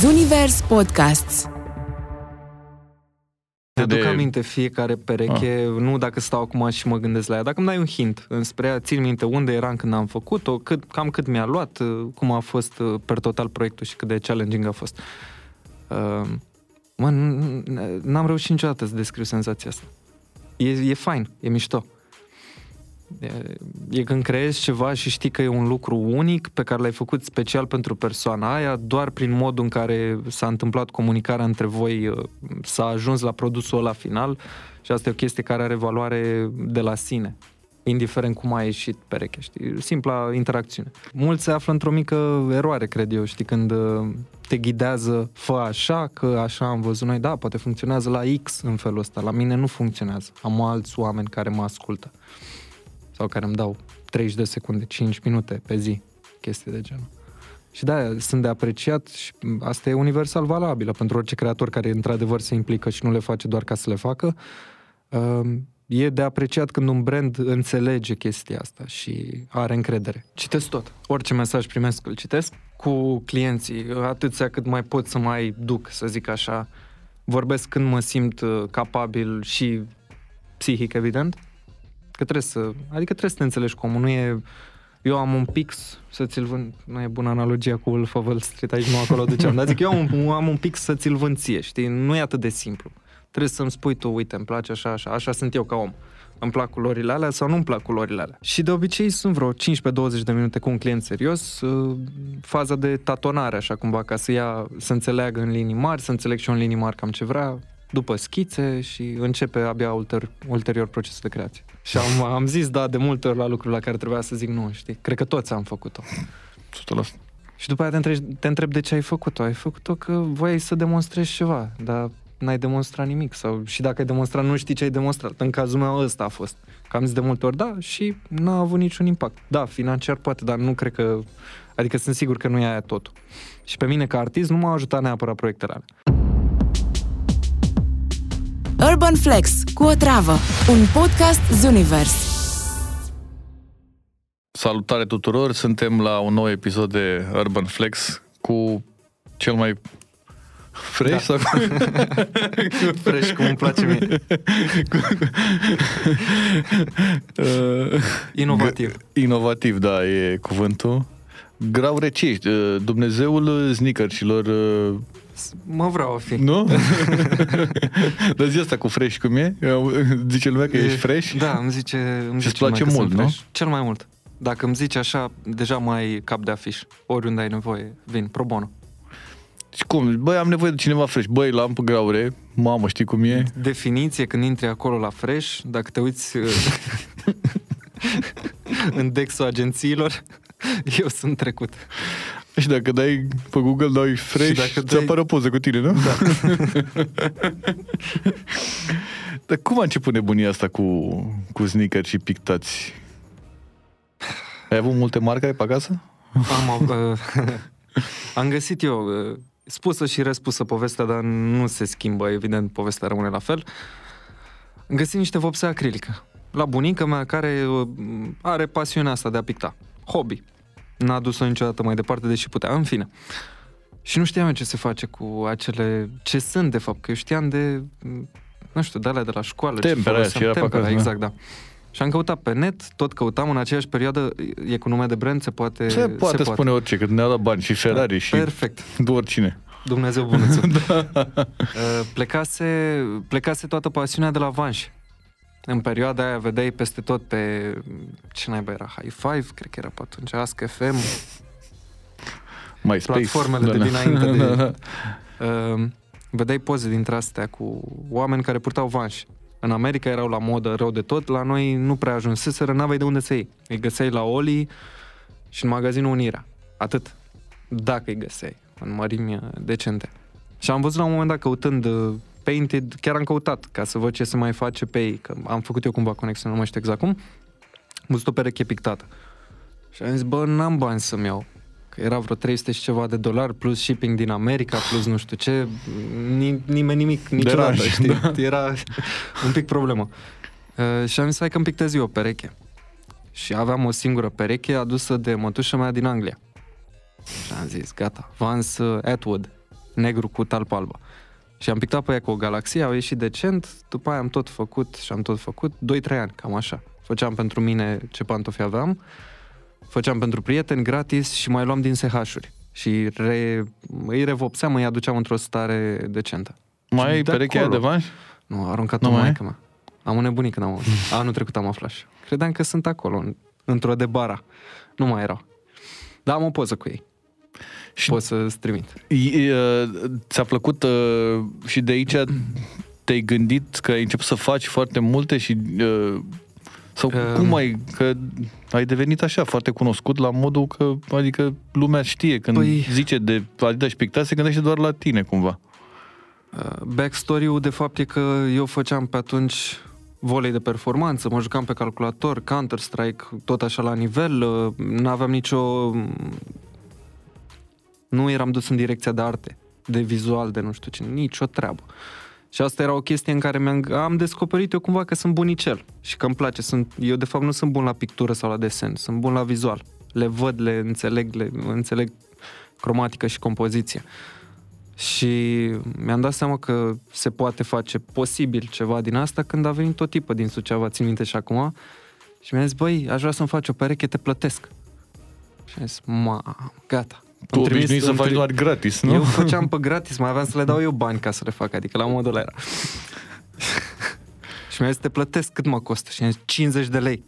Zunivers Podcasts. Mi-aduc de- aminte fiecare pereche, nu dacă stau acum și mă gândesc la ea, dacă îmi dai un hint înspre ea, țin minte unde eram când am făcut-o, cât, cam cât mi-a luat, uh, cum a fost uh, per total proiectul și cât de challenging a fost. Uh, mă, n- n- n-am reușit niciodată să descriu senzația asta. E, e fain, e mișto. E, e când creezi ceva și știi că e un lucru unic pe care l-ai făcut special pentru persoana aia, doar prin modul în care s-a întâmplat comunicarea între voi, uh, s-a ajuns la produsul ăla final și asta e o chestie care are valoare de la sine indiferent cum a ieșit pereche, știi? Simpla interacțiune. Mulți se află într-o mică eroare, cred eu, știi, când uh, te ghidează, fă așa, că așa am văzut noi, da, poate funcționează la X în felul ăsta, la mine nu funcționează. Am alți oameni care mă ascultă sau care îmi dau 30 de secunde, 5 minute pe zi, chestii de genul. Și da, sunt de apreciat și asta e universal valabilă pentru orice creator care într-adevăr se implică și nu le face doar ca să le facă. Um, E de apreciat când un brand înțelege chestia asta și are încredere. Citesc tot. Orice mesaj primesc, îl citesc cu clienții, atâția cât mai pot să mai duc, să zic așa. Vorbesc când mă simt uh, capabil și psihic, evident, că trebuie să, adică trebuie să te înțelegi cu omul, nu e eu am un pix să ți-l vând, nu e bună analogia cu Wolf of Wall Street, aici nu acolo duceam, dar zic eu am un, am un pix să ți-l vând ție, știi, nu e atât de simplu. Trebuie să-mi spui tu, uite, îmi place așa, așa, așa sunt eu ca om. Îmi plac culorile alea sau nu îmi plac culorile alea. Și de obicei sunt vreo 15-20 de minute cu un client serios, uh, faza de tatonare, așa cumva, ca să ia, să înțeleagă în linii mari, să înțeleg și eu în linii mari cam ce vrea, după schițe și începe abia ulter, ulterior procesul de creație. Și am, am zis da de multe ori la lucruri la care trebuia să zic nu, știi? Cred că toți am făcut-o. 100%. Și după aia te întreb, te întreb de ce ai făcut-o. Ai făcut-o că voiai să demonstrezi ceva, dar n-ai demonstrat nimic. Sau și dacă ai demonstrat, nu știi ce ai demonstrat. În cazul meu ăsta a fost. Că am zis de multe ori da și n-a avut niciun impact. Da, financiar poate, dar nu cred că... Adică sunt sigur că nu e aia totul. Și pe mine ca artist nu m-a ajutat neapărat proiectele alea. Urban Flex cu o travă. Un podcast Zunivers. Salutare tuturor, suntem la un nou episod de Urban Flex cu cel mai fresh Da. sau Fresh, cum îmi place mie. Uh, Inovativ. g- inovativ, da, e cuvântul. Grau recești, uh, Dumnezeul sneakerșilor, uh, Mă vreau a fi. nu? Dar zi asta cu fresh cum e? Zice lumea că ești fresh? Da, îmi zice, îmi Și zice îți place lumea că mult, sunt nu? fresh. Cel mai mult. Dacă îmi zici așa, deja mai ai cap de afiș. Oriunde ai nevoie, vin, pro bono. Și cum? Băi, am nevoie de cineva fresh. Băi, l-am pe graure. Mamă, știi cum e? Definiție, când intri acolo la Fresh, dacă te uiți uh, în dexul agențiilor, eu sunt trecut. Și dacă dai pe Google, dai fresh, Și dacă ți dai- apără poză cu tine, nu? Da. Dar cum a început nebunia asta cu, cu sneaker și pictați? Ai avut multe marcare pe acasă? Am, uh, am găsit eu, uh, spusă și răspusă povestea, dar nu se schimbă, evident, povestea rămâne la fel. Am găsit niște vopsea acrilică la bunica mea care uh, are pasiunea asta de a picta. Hobby. N-a dus-o niciodată mai departe, deși putea. În fine. Și nu știam eu ce se face cu acele... Ce sunt, de fapt, că eu știam de... Nu știu, de alea de la școală. ce Tempera aia, foloseam. și era pe Tempera, acasă, da. exact, da. Și am căutat pe net, tot căutam în aceeași perioadă, e cu nume de brand, se poate... Se poate spune orice, că ne-a dat bani și Ferrari și Perfect. oricine. Dumnezeu bunățu. da. plecase, plecase toată pasiunea de la Vanș. În perioada aia vedeai peste tot pe... Ce naiba era? High Five, cred că era pe atunci, Ask FM, MySpace. platformele de Da, da. dinainte de... Da, da. Uh, vedeai poze dintre astea cu oameni care purtau Vanș. În America erau la modă rău de tot, la noi nu prea ajunseseră, n-aveai de unde să iei. Îi găseai la Oli și în magazinul Unirea. Atât. Dacă îi găseai, în mărimi uh, decente. Și am văzut la un moment dat căutând uh, Painted, chiar am căutat ca să văd ce se mai face pe ei, că am făcut eu cumva conexiune, nu mai știu exact cum. Am văzut o pereche pictată. Și am zis, bă, n-am bani să-mi iau. Că era vreo 300 și ceva de dolari, plus shipping din America, plus nu știu ce, ni, nimeni nimic, niciodată, ranj, știi? da. Era un pic problemă. Uh, și am zis, hai că îmi pictez eu o pereche. Și aveam o singură pereche adusă de mătușa mea din Anglia. Și am zis, gata, Vans uh, Atwood. negru cu talpă albă. Și am pictat pe ea cu o galaxie, au ieșit decent, după aia am tot făcut și am tot făcut, 2-3 ani, cam așa. Făceam pentru mine ce pantofi aveam, făceam pentru prieteni gratis și mai luam din SH-uri. Și re, îi revopseam, îi aduceam într-o stare decentă. Mai Și ai de perechea aia de acolo- vanș? Nu, a aruncat Nu o mai maică mea. Am înnebunit când am auzit. Anul trecut am aflat și Credeam că sunt acolo, în, într-o de bara. Nu mai erau. Dar am o poză cu ei. Și Pot să-ți trimit. E, uh, ți-a plăcut uh, și de aici te-ai gândit că ai început să faci foarte multe și uh, sau Um. cum ai, că ai devenit așa foarte cunoscut la modul că, adică lumea știe când Păi- zice de Adidas și Pictat se gândește doar la tine cumva. Uh, Backstory-ul, de fapt, e că eu făceam pe atunci volei de performanță, mă jucam pe calculator, Counter-Strike, tot așa la nivel, uh, n-aveam nicio... Nu eram dus în direcția de arte, de vizual, de nu știu ce, nicio treabă. Și asta era o chestie în care mi-am am descoperit eu cumva că sunt bunicel și că îmi place. Sunt, eu, de fapt, nu sunt bun la pictură sau la desen, sunt bun la vizual. Le văd, le înțeleg, le înțeleg cromatică și compoziție. Și mi-am dat seama că se poate face posibil ceva din asta când a venit tot tipul din Suceava, țin minte și acum. Și mi-a zis, băi, aș vrea să-mi faci o pereche, te plătesc. Și am zis, ma, gata. Tu Îmi trimis- obișnuit să îmi faci tri- doar gratis, nu? Eu făceam pe gratis, mai aveam să le dau eu bani ca să le fac, adică la modul ăla era. și mi-a zis, te plătesc cât mă costă? Și am zis, 50 de lei.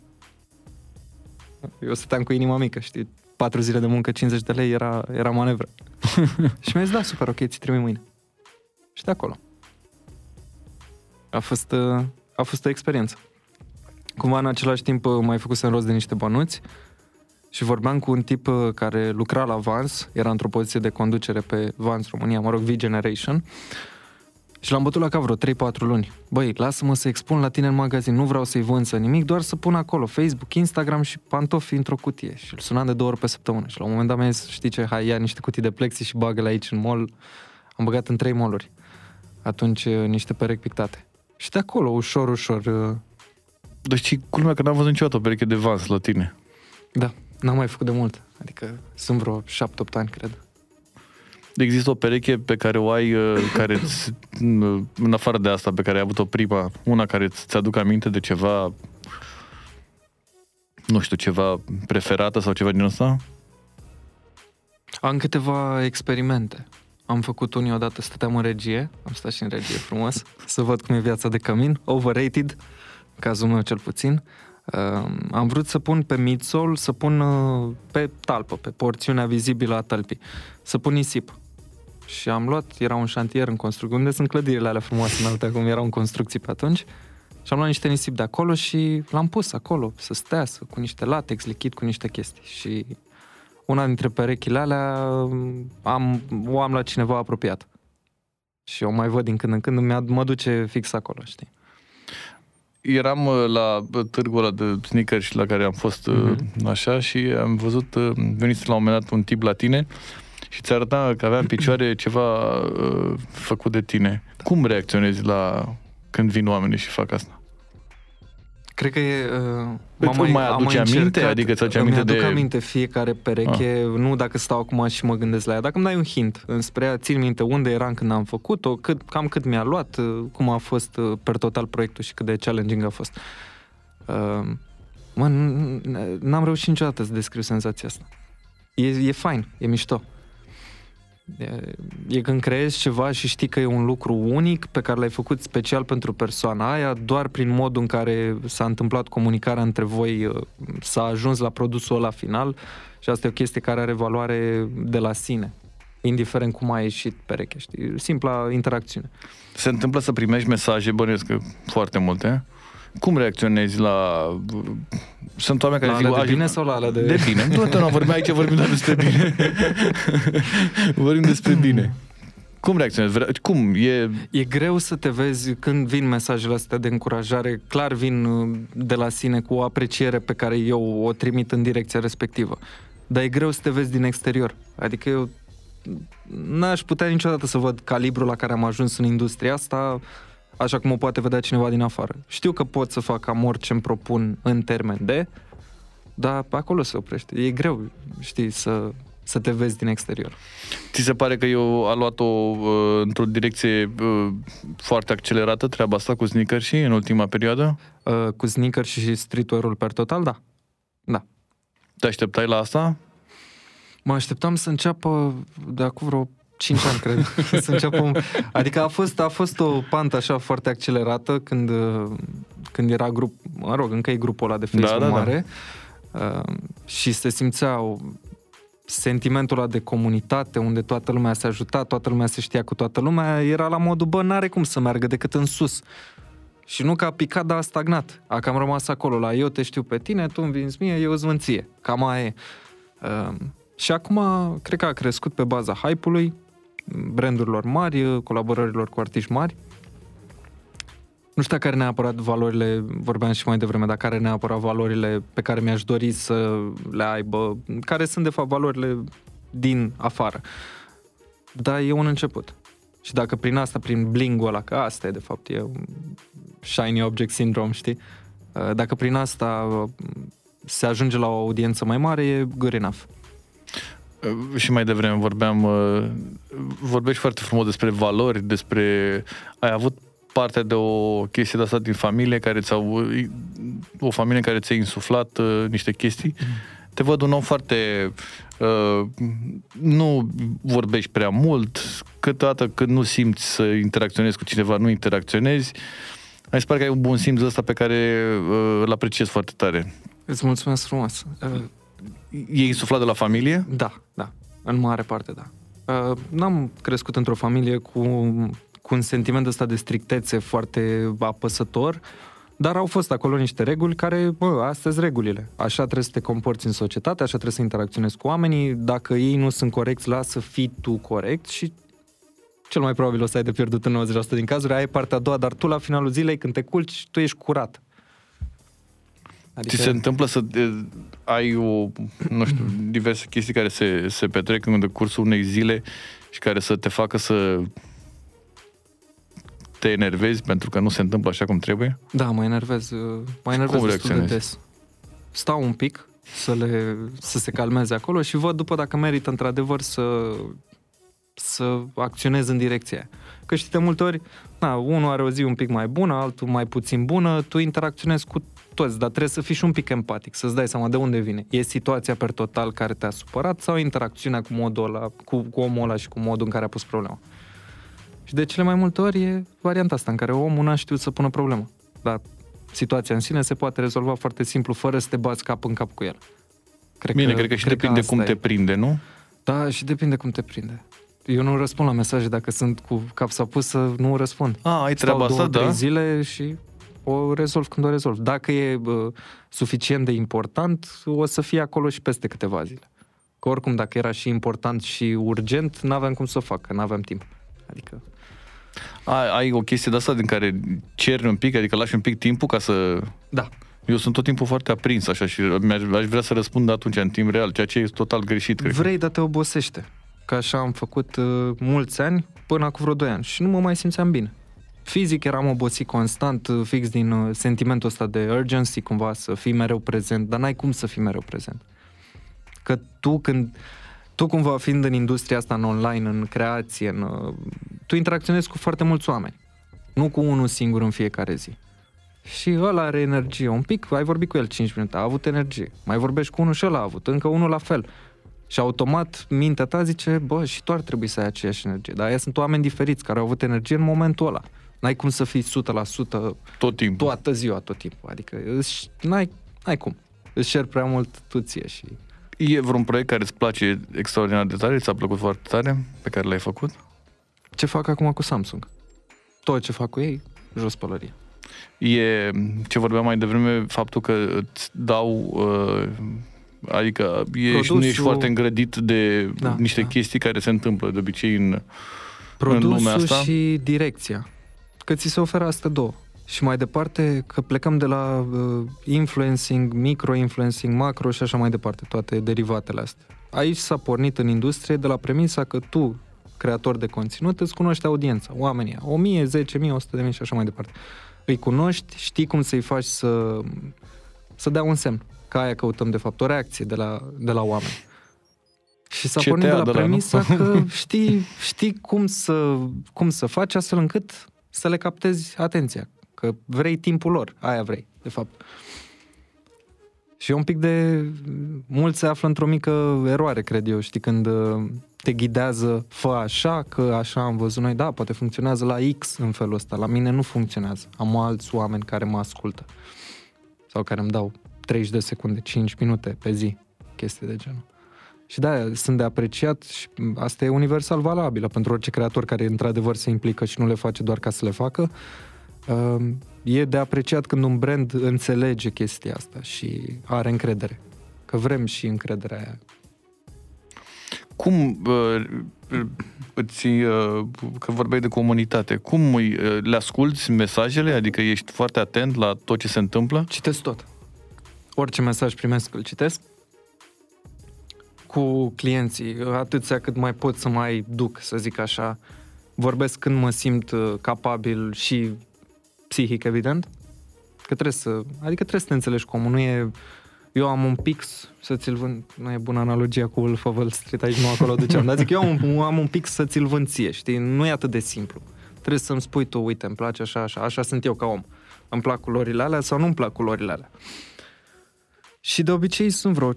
Eu stăteam cu inima mică, știi? Patru zile de muncă, 50 de lei era, era manevră. și mi-a zis, da, super, ok, ți trimit mâine. Și de acolo. A fost, uh, a fost o experiență. Cumva în același timp uh, mai făcusem rost de niște bănuți și vorbeam cu un tip uh, care lucra la Vans, era într-o poziție de conducere pe Vans România, mă rog, V-Generation, și l-am bătut la cap vreo 3-4 luni. Băi, lasă-mă să expun la tine în magazin, nu vreau să-i vând să nimic, doar să pun acolo Facebook, Instagram și pantofi într-o cutie. Și îl sunam de două ori pe săptămână. Și la un moment dat mi-a zis, știi ce, hai, ia niște cutii de plexi și bagă-le aici în mall. Am băgat în trei mall Atunci uh, niște perechi pictate. Și de acolo, ușor, ușor, uh, Deci culmea că n-am văzut niciodată o pereche de Vans la tine. da, n-am mai făcut de mult. Adică sunt vreo 7-8 ani, cred. Există o pereche pe care o ai, uh, care îți- în afară de asta pe care ai avut-o prima, una care îți aduc aminte de ceva, nu știu, ceva preferată sau ceva din asta? Am câteva experimente. Am făcut unii odată, stăteam în regie, am stat și în regie frumos, să văd cum e viața de cămin, overrated, în cazul meu cel puțin. Uh, am vrut să pun pe midsole, să pun uh, pe talpă, pe porțiunea vizibilă a tălpii, să pun nisip. Și am luat, era un șantier în construcție, unde sunt clădirile alea frumoase înalte, cum erau în construcții pe atunci, și am luat niște nisip de acolo și l-am pus acolo, să stea, să, cu niște latex lichid, cu niște chestii. Și una dintre perechile alea am, o am la cineva apropiat. Și o mai văd din când în când, mi mă duce fix acolo, știi? Eram uh, la uh, târgul ăla de sneakers la care am fost uh, Mhm. așa și am văzut, uh, venise la un moment dat un tip la tine și ți arăta că avea în picioare ceva uh, făcut de tine. Cum reacționezi la când vin oamenii și fac asta? Cred că e... Uh, Îți m-am mai am aduce aminte? încercat, Adică îți aduce îmi aminte aduc de- Ah. aminte fiecare pereche, nu dacă stau acum și mă gândesc la ea, dacă îmi dai un hint înspre ea, țin minte unde eram când am făcut-o, cât, cam cât mi-a luat, uh, cum a fost uh, per total proiectul și cât de challenging a fost. Uh, mă, n- n- n-am reușit niciodată să descriu senzația asta. E, e fain, e mișto. E, e când creezi ceva și știi că e un lucru unic pe care l-ai făcut special pentru persoana aia, doar prin modul în care s-a întâmplat comunicarea între voi, uh, s-a ajuns la produsul ăla final și asta e o chestie care are valoare de la sine, indiferent cum a ieșit pereche, știi? Simpla interacțiune. Se întâmplă să primești mesaje, bănuiesc că foarte multe. Cum reacționezi la... Sunt oameni care La zic... alea de "Aș- bine sau la alea de- De bine. Nu, nu, nu, vorbim aici, vorbim doar despre bine. vorbim despre bine. Cum reacționezi? Vre- Cum? E... E greu să te vezi când vin mesajele astea de încurajare, clar vin uh, de la sine cu o apreciere pe care eu o trimit în direcția respectivă. Dar e greu să te vezi din exterior. Adică eu n-aș putea niciodată să văd calibrul la care am ajuns în industria asta așa cum o poate vedea cineva din afară. Știu că pot să fac cam orice îmi propun în termen de, dar pe acolo se oprește. E greu, știi, să... să te vezi din exterior. Ți se pare că eu a luat-o uh, într-o direcție uh, foarte accelerată treaba asta cu sneaker și în ultima perioadă? Uh, cu sneaker și streetwear-ul per total, da. Da. Te așteptai la asta? Mă așteptam să înceapă de acum vreo 5 ani, cred. să înceapă un... Adică a fost, a fost o pantă așa foarte accelerată când, uh, când era grup, mă rog, încă e grupul ăla de Facebook Da, da, da. mare uh, și se simțea o, sentimentul ăla de comunitate unde toată lumea se ajuta, toată lumea se știa cu toată lumea, era la modul, bă, n-are cum să meargă decât în sus. Și nu că a picat, dar a stagnat. A cam rămas acolo la eu te știu pe tine, tu îmi vinzi mie, eu îți vând ție. Cam aia e. Uh, și acum, cred că a crescut pe baza hype-ului, brandurilor mari, colaborărilor cu artiști mari. Nu știu dacă are neapărat valorile, vorbeam și mai devreme, dacă are neapărat valorile pe care mi-aș dori să le aibă, care sunt de fapt valorile din afară. Dar e un început. Și dacă prin asta, prin bling-ul ăla, că asta e de fapt, e un shiny object syndrome, știi? Uh, Dacă prin asta uh, se ajunge la o audiență mai mare, e good enough. Uh, Și mai devreme vorbeam, uh, vorbești foarte frumos despre valori, despre... Ai avut parte de o chestie de asta din familie care ți-au... O familie care ți-a insuflat uh, niște chestii. Te văd un om foarte... Uh, nu vorbești prea mult, câteodată când nu simți să interacționezi cu cineva, nu interacționezi. Mi se pare că ai un bun simț ăsta pe care uh, îl apreciez foarte tare. Îți mulțumesc frumos. Uh, E insuflat de la familie? Da, da. În mare parte, da. Uh, N-am crescut într-o familie cu, cu un sentiment ăsta de strictețe foarte apăsător, dar au fost acolo niște reguli care, bă, astea sunt regulile. Așa trebuie să te comporți în societate, așa trebuie să interacționezi cu oamenii. Dacă ei nu sunt corecți, lasă fii tu corect și cel mai probabil o să ai de pierdut în 90% din cazuri. Aia e partea a doua, dar tu la finalul zilei, când te culci, tu ești curat. Ți se întâmplă să e, ai o, nu știu, diverse chestii care se, se petrec în decursul unei zile și care să te facă să te enervezi pentru că nu se întâmplă așa cum trebuie? Da, mă enervez, uh, mă enervez cum destul de reacționezi? des. Stau un pic să, le, să se calmeze acolo și văd după dacă merită într-adevăr să, să acționez în direcția aia. Că știi, de multe ori, na, unul are o zi un pic mai bună, altul mai puțin bună, tu interacționezi cu toți, dar trebuie să fii și un pic empatic, să-ți dai seama de unde vine. E situația per total care te-a supărat sau interacțiunea cu modul ăla, cu, cu omul ăla și cu modul în care a pus problema. Și de cele mai multe ori e varianta asta în care omul n-a știut să pună problemă. Dar situația în sine se poate rezolva foarte simplu, fără să te bați cap în cap cu el. Cred Bine, cred că și depinde asta cum e. te prinde, nu? Da, și depinde cum te prinde. Eu nu răspund la mesaje dacă sunt cu cap s-a pus să nu răspund. A, ai treaba Stau asta, două, trei da? zile și o rezolv când o rezolv. Dacă e bă, suficient de important, o să fie acolo și peste câteva zile. Că oricum, dacă era și important și urgent, n-aveam cum să o fac, că n-aveam timp. Adică, Ai, ai o chestie de asta din care ceri un pic, adică lași un pic timpul ca să... da, Eu sunt tot timpul foarte aprins așa și mi-aș, aș vrea să răspund atunci în timp real, ceea ce e total greșit, cred. vrei, dar te obosește. Că așa am făcut uh, mulți ani, până acum vreo 2 ani și nu mă mai simțeam bine. Fizic eram obosit constant, uh, fix din uh, sentimentul ăsta de urgency, cumva, să fii mereu prezent, dar n-ai cum să fii mereu prezent. Că tu când, tu cumva fiind în industria asta, în online, în creație, în, uh, tu interacționezi cu foarte mulți oameni. Nu cu unul singur în fiecare zi. Și ăla are energie un pic, ai vorbit cu el 5 minute, a avut energie. Mai vorbești cu unul și ăla a avut, încă unul la fel. Și automat mintea ta zice, bă, și tu ar trebui să ai aceeași energie. Dar aia sunt oameni diferiți care au avut energie în momentul ăla. N-ai cum să fii 100% Tot timpul. toată ziua, tot timpul. Adică își, n-ai, n-ai cum. Îți cer prea mult tu ție și... E vreun proiect care îți place extraordinar de tare, ți-a plăcut foarte tare, pe care l-ai făcut? Ce fac acum cu Samsung? Tot ce fac cu ei, jos pălărie. E ce vorbeam mai devreme, faptul că îți dau... Uh, adică ești, Produsul- nu ești foarte îngrădit de Da, niște da. chestii care se întâmplă de obicei în... lumea Produsul asta? și direcția. Că ți se oferă astea două. Și mai departe, că plecăm de la uh, influencing, micro-influencing, macro și așa mai departe, toate derivatele astea. Aici s-a pornit în industrie de la premisa că tu, creator de conținut, îți cunoști audiența, oamenii, 1000, 10.000, 100.000 și așa mai departe. Îi cunoști, știi cum să-i faci să, să dea un semn. Ca aia căutăm, de fapt, o reacție de la, de la oameni. Și s-a Ce pornit de tăia la de la, nu? premisa că știi, știi cum, să, cum să faci astfel încât să le captezi atenția. Că vrei timpul lor, aia vrei, de fapt. Și e un pic de... Mulți se află într-o mică eroare, cred eu, știi, când uh, te ghidează, fă așa, că așa am văzut noi, da, poate funcționează la X în felul ăsta, la mine nu funcționează. Am alți oameni care mă ascultă sau care îmi dau 30 de secunde, 5 minute pe zi, chestii de genul. Și da, sunt de apreciat și asta e universal valabilă pentru orice creator care într-adevăr se implică și nu le face doar ca să le facă. Uh, E de apreciat când un brand înțelege chestia asta și are încredere. Că vrem și încrederea aia. Cum uh, îți, uh, că vorbeai de comunitate, cum îi, uh, le asculți mesajele? Adică ești foarte atent la tot ce se întâmplă? Citesc tot. Orice mesaj primesc, îl citesc. Cu clienții, atâția cât mai pot să mai duc, să zic așa. Vorbesc când mă simt uh, capabil și psihic, evident. Că trebuie să... Adică trebuie să te înțelegi cu omul. Nu e... Eu am un pix să ți-l vând... Nu e bună analogia cu Wolf of Wall Street, aici nu acolo duceam. Dar zic, eu am un, am un pix să ți-l vând ție, știi? Nu e atât de simplu. Trebuie să-mi spui tu, uite, îmi place așa, așa, așa sunt eu ca om. Îmi plac culorile alea sau nu-mi plac culorile alea. Și de obicei sunt vreo 15-20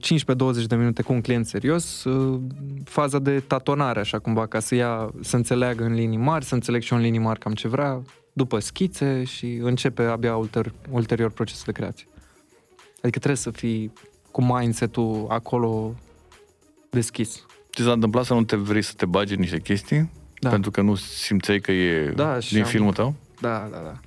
de minute cu un client serios, uh, faza de tatonare, așa cumva, ca să ia, să înțeleagă în linii mari, să înțeleg și eu în linii mari cam ce vrea, după schițe și începe abia ulter, ulterior procesul de creație. Adică trebuie să fii cu mindset-ul acolo deschis. Ți s-a întâmplat să nu te vrei să te bagi în niște chestii? Da. Pentru că nu simțeai că e Da, și din am- filmul tău? Da, da, da.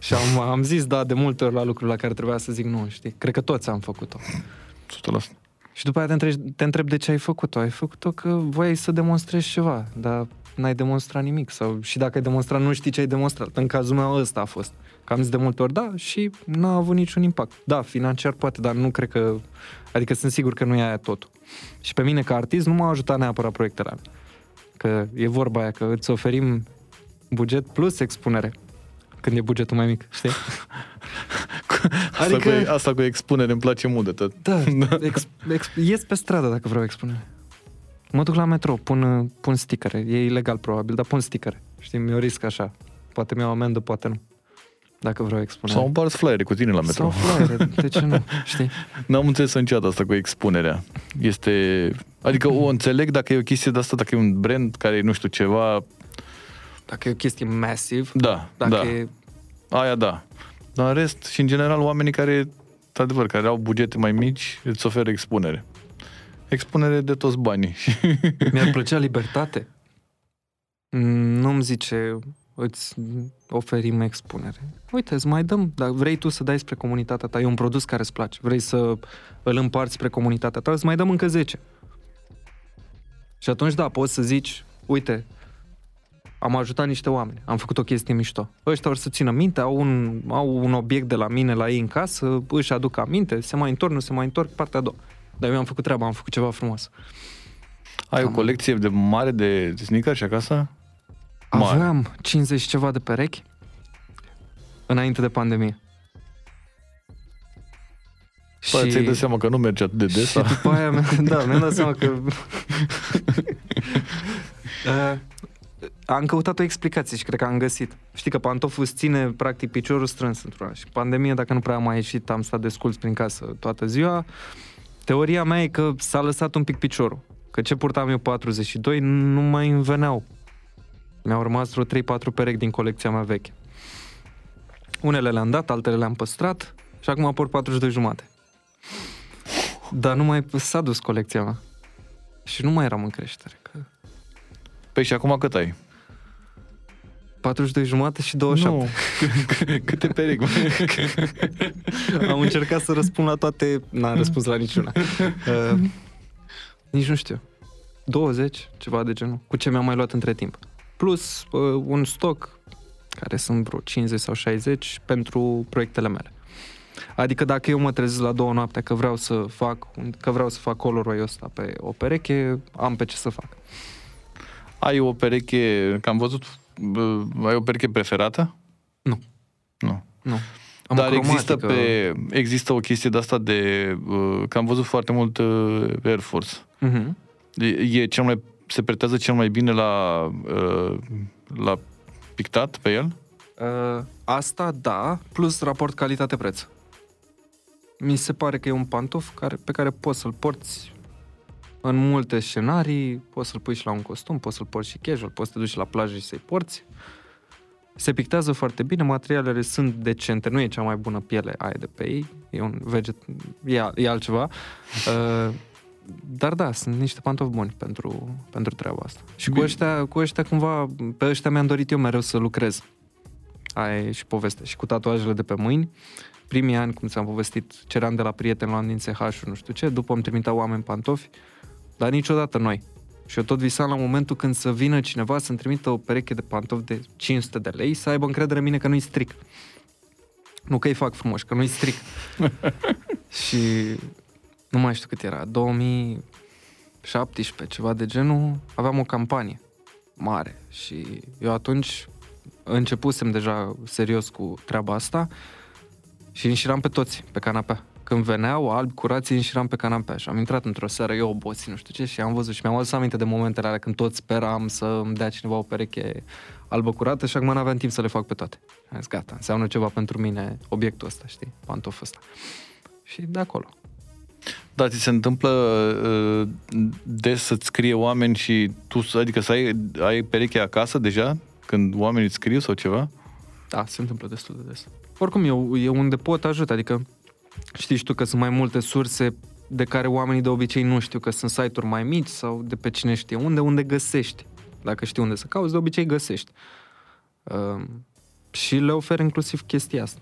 Și am, am zis da de multe ori la lucruri la care trebuia să zic nu, știi? Cred că toți am făcut-o. 100%. Și după aia te întreb, te întreb de ce ai făcut-o. Ai făcut-o că voiai să demonstrezi ceva, dar n-ai demonstrat nimic. Sau și dacă ai demonstrat, nu știi ce ai demonstrat. În cazul meu ăsta a fost. Că am zis de multe ori da și n-a avut niciun impact. Da, financiar poate, dar nu cred că... Adică sunt sigur că nu e aia totul. Și pe mine ca artist nu m-a ajutat neapărat proiectele alea. Că e vorba aia, că îți oferim buget plus expunere. Când e bugetul mai mic, știi? Asta, Adică- cu, asta cu expunere îmi place mult de tot. Da, ex, ex, ies pe stradă dacă vreau expunere. Mă duc la metro, pun, pun stickere. E ilegal probabil, dar pun stickere. Știi, mi-o risc așa. Poate mi-au amendă, poate nu. Dacă vreau expunere. Sau împarți flyere cu tine la metro. Sau flyere, de ce nu? Știi? N-am înțeles niciodată asta cu expunerea. Este... Adică o înțeleg dacă e o chestie de asta, dacă e un brand care e, nu știu, ceva... Dacă e o chestie massive, Da, dacă da. e... Aia da. Dar în rest, și în general, oamenii care, într-adevăr, care au bugete mai mici, îți oferă expunere. Expunere de toți banii. Mi-ar plăcea libertate. Mm, Nu-mi zice, îți oferim expunere. Uite, îți mai dăm, dar vrei tu să dai spre comunitatea ta, e un produs care îți place, vrei să îl împarți spre comunitatea ta, îți mai dăm încă 10. Și atunci, da, poți să zici, uite, am ajutat niște oameni, am făcut o chestie mișto. Ăștia or să țină minte, au un, au un obiect de la mine, la ei în casă, își aduc aminte, se mai întorc, nu se mai întorc, partea a doua. Dar eu am făcut treaba, am făcut ceva frumos. Ai o Cam- colecție de mare de sneakers acasă? Mare. Aveam 50 și ceva de perechi înainte de pandemie. Păi, ți-ai dat seama că nu merge atât de des? și sau? după aia, mi- da, mi-am dat seama că... uh, am căutat o explicație și cred că am găsit. Știi că pantoful îți ține practic piciorul strâns într-una și pandemie, dacă nu prea am mai ieșit, am stat desculț prin casă toată ziua. Teoria mea e că s-a lăsat un pic piciorul. Că ce purtam eu 42 nu mai îmi veneau. Mi-au rămas vreo 3-4 perechi din colecția mea veche. Unele le-am dat, altele le-am păstrat și acum port 42 jumate. Dar nu mai s-a dus colecția mea. Și nu mai eram în creștere. Că Păi și acum cât ai? 42 jumate și 27. Nu. Câte perechi? mă? Am încercat să răspund la toate, n-am răspuns la niciuna. Uh, nici nu știu. 20, ceva de genul, cu ce mi-am mai luat între timp. Plus uh, un stoc, care sunt vreo 50 sau 60, pentru proiectele mele. Adică dacă eu mă trezesc la două noaptea că vreau să fac, un- că vreau să fac colorul ăsta pe o pereche, am pe ce să fac. Ai o pereche, că am văzut, bă, ai o pereche preferată? Nu. Nu. Nu. Am Dar o există, cromatică. pe, există o chestie de asta de, uh, că am văzut foarte mult uh, Air Force. Mhm. E, e cel mai, se pretează cel mai bine la, uh, la pictat pe el? Uh, asta da, plus raport calitate-preț. Mi se pare că e un pantof care, pe care poți să-l porți în multe scenarii, poți să-l pui și la un costum, poți să-l porți și casual, poți să te duci la plajă și să-i porți. Se pictează foarte bine, materialele sunt decente, nu e cea mai bună piele aia de pe ei, e un veget, e, e altceva. Uh, dar da, sunt niște pantofi buni pentru, pentru treaba asta. Și cu Bine. ăștia, cu ăștia cumva, pe ăștia mi-am dorit eu mereu să lucrez. Aia e și poveste. Și cu tatuajele de pe mâini, primii ani, cum ți-am povestit, ceream de la prieteni, luam din ch nu știu ce, după îmi trimiteau oameni pantofi, dar niciodată noi. Și eu tot visam la momentul când să vină cineva să-mi trimită o pereche de pantofi de 500 de lei, să aibă încredere în mine că nu-i stric. Nu că îi fac frumos, că nu-i stric. și nu mai știu cât era, 2017, ceva de genul, aveam o campanie mare și eu atunci începusem deja serios cu treaba asta și înșiram pe toți pe canapea. Când veneau albi curați, îi înșiram pe canapea și am intrat într-o seară, eu obosit, nu știu ce, și am văzut și mi-am adus aminte de momentele alea când tot speram să îmi dea cineva o pereche albă curată și acum n-aveam timp să le fac pe toate. Am zis, gata, înseamnă ceva pentru mine obiectul ăsta, știi, pantoful ăsta. Și de acolo. Da, ți se întâmplă uh, des să-ți scrie oameni și tu, să- adică să ai, ai pereche acasă deja, când oamenii îți scriu sau ceva? Da, se întâmplă destul de des. Oricum, eu, eu unde pot ajut, adică știi și tu că sunt mai multe surse de care oamenii de obicei nu știu, că sunt site-uri mai mici sau de pe cine știe unde, unde găsești. Dacă știi unde să cauți, de obicei găsești. Uh, și le ofer inclusiv chestia asta.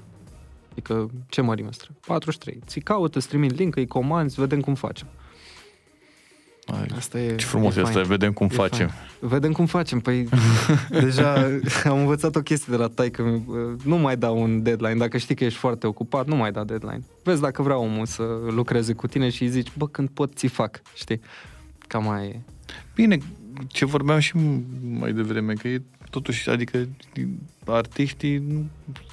Adică, ce mărime stră? 43. Ți caută, îți trimit link, îi comanzi, vedem cum facem. Ai, Asta e ce frumos e e asta, fain. vedem cum E facem. fain. Vedem cum facem. Păi, deja am învățat o chestie de la taică Nu mai dau un deadline. Dacă știi că ești foarte ocupat, nu mai da deadline. Vezi dacă vrea omul să lucreze cu tine și îi zici, bă, când pot, ți fac. Știi? Cam aia e. Bine, ce vorbeam și mai devreme, că e totuși, adică artiștii, nu,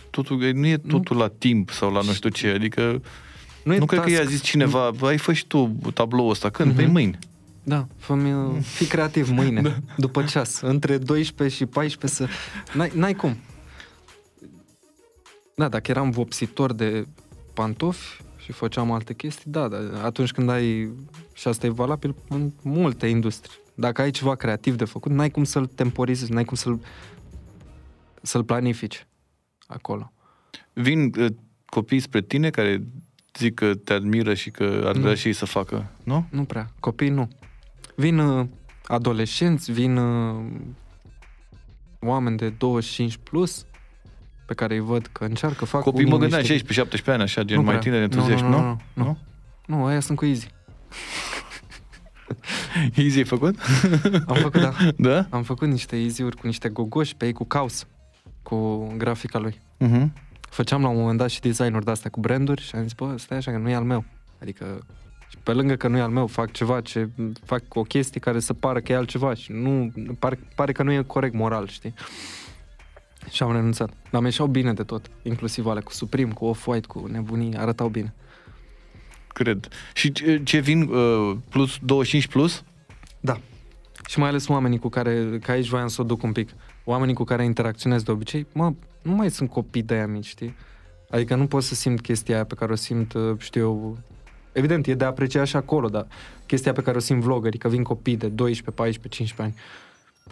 totul, nu e totul la timp sau la nu știu ce, adică nu, e nu cred că task. i-a zis cineva, bă, ai fă și tu tabloul ăsta, când? Mhm. Pe mâini. Da, fă-mi, fii creativ mâine, da. după ceas, între 12 și 14 să... N-ai, n-ai cum. Da, dacă eram vopsitor de pantofi și făceam alte chestii, da, dar atunci când ai, și asta e valabil în multe industrii, dacă ai ceva creativ de făcut, n-ai cum să-l temporizezi, n-ai cum să-l, să-l planifici acolo. Vin uh, copii spre tine care zic că te admiră și că ar vrea Nu. și ei să facă, nu? Nu prea. Copii nu. Vin uh, adolescenți, vin uh, oameni de 25 plus pe care îi văd că încearcă, fac Copii, mă unii gândeam niște- 16-17 ani, așa, gen Nu mai prea. tineri, Nu, entuziaști, nu, nu? nu, nu, nu. Nu, aia sunt cu Easy. Easy ai făcut? Am făcut, da. da? Am făcut niște easy-uri cu niște gogoși pe ei cu caus, cu grafica lui. Uh-huh. Făceam la un moment dat și design-uri de-astea cu branduri și am zis, bă, stai așa că nu e al meu. Adică, și pe lângă că nu e al meu, fac ceva ce, fac o chestie care să pară că e altceva și nu, pare, pare că nu e corect moral, știi? Și am renunțat. Dar mi ieșeau bine de tot, inclusiv alea cu Supreme, cu Off-White, cu nebunii, arătau bine. Cred. Și ce, ce vin uh, plus 25 plus? Da. Și mai ales oamenii cu care, că aici voiam să o duc un pic, oamenii cu care interacționez de obicei, mă, nu mai sunt copii de aia mici, știi? Adică nu pot să simt chestia aia pe care o simt, uh, știu eu, evident, e de apreciat și acolo, dar chestia pe care o simt vloggerii, că vin copii de 12, 14, 15 ani.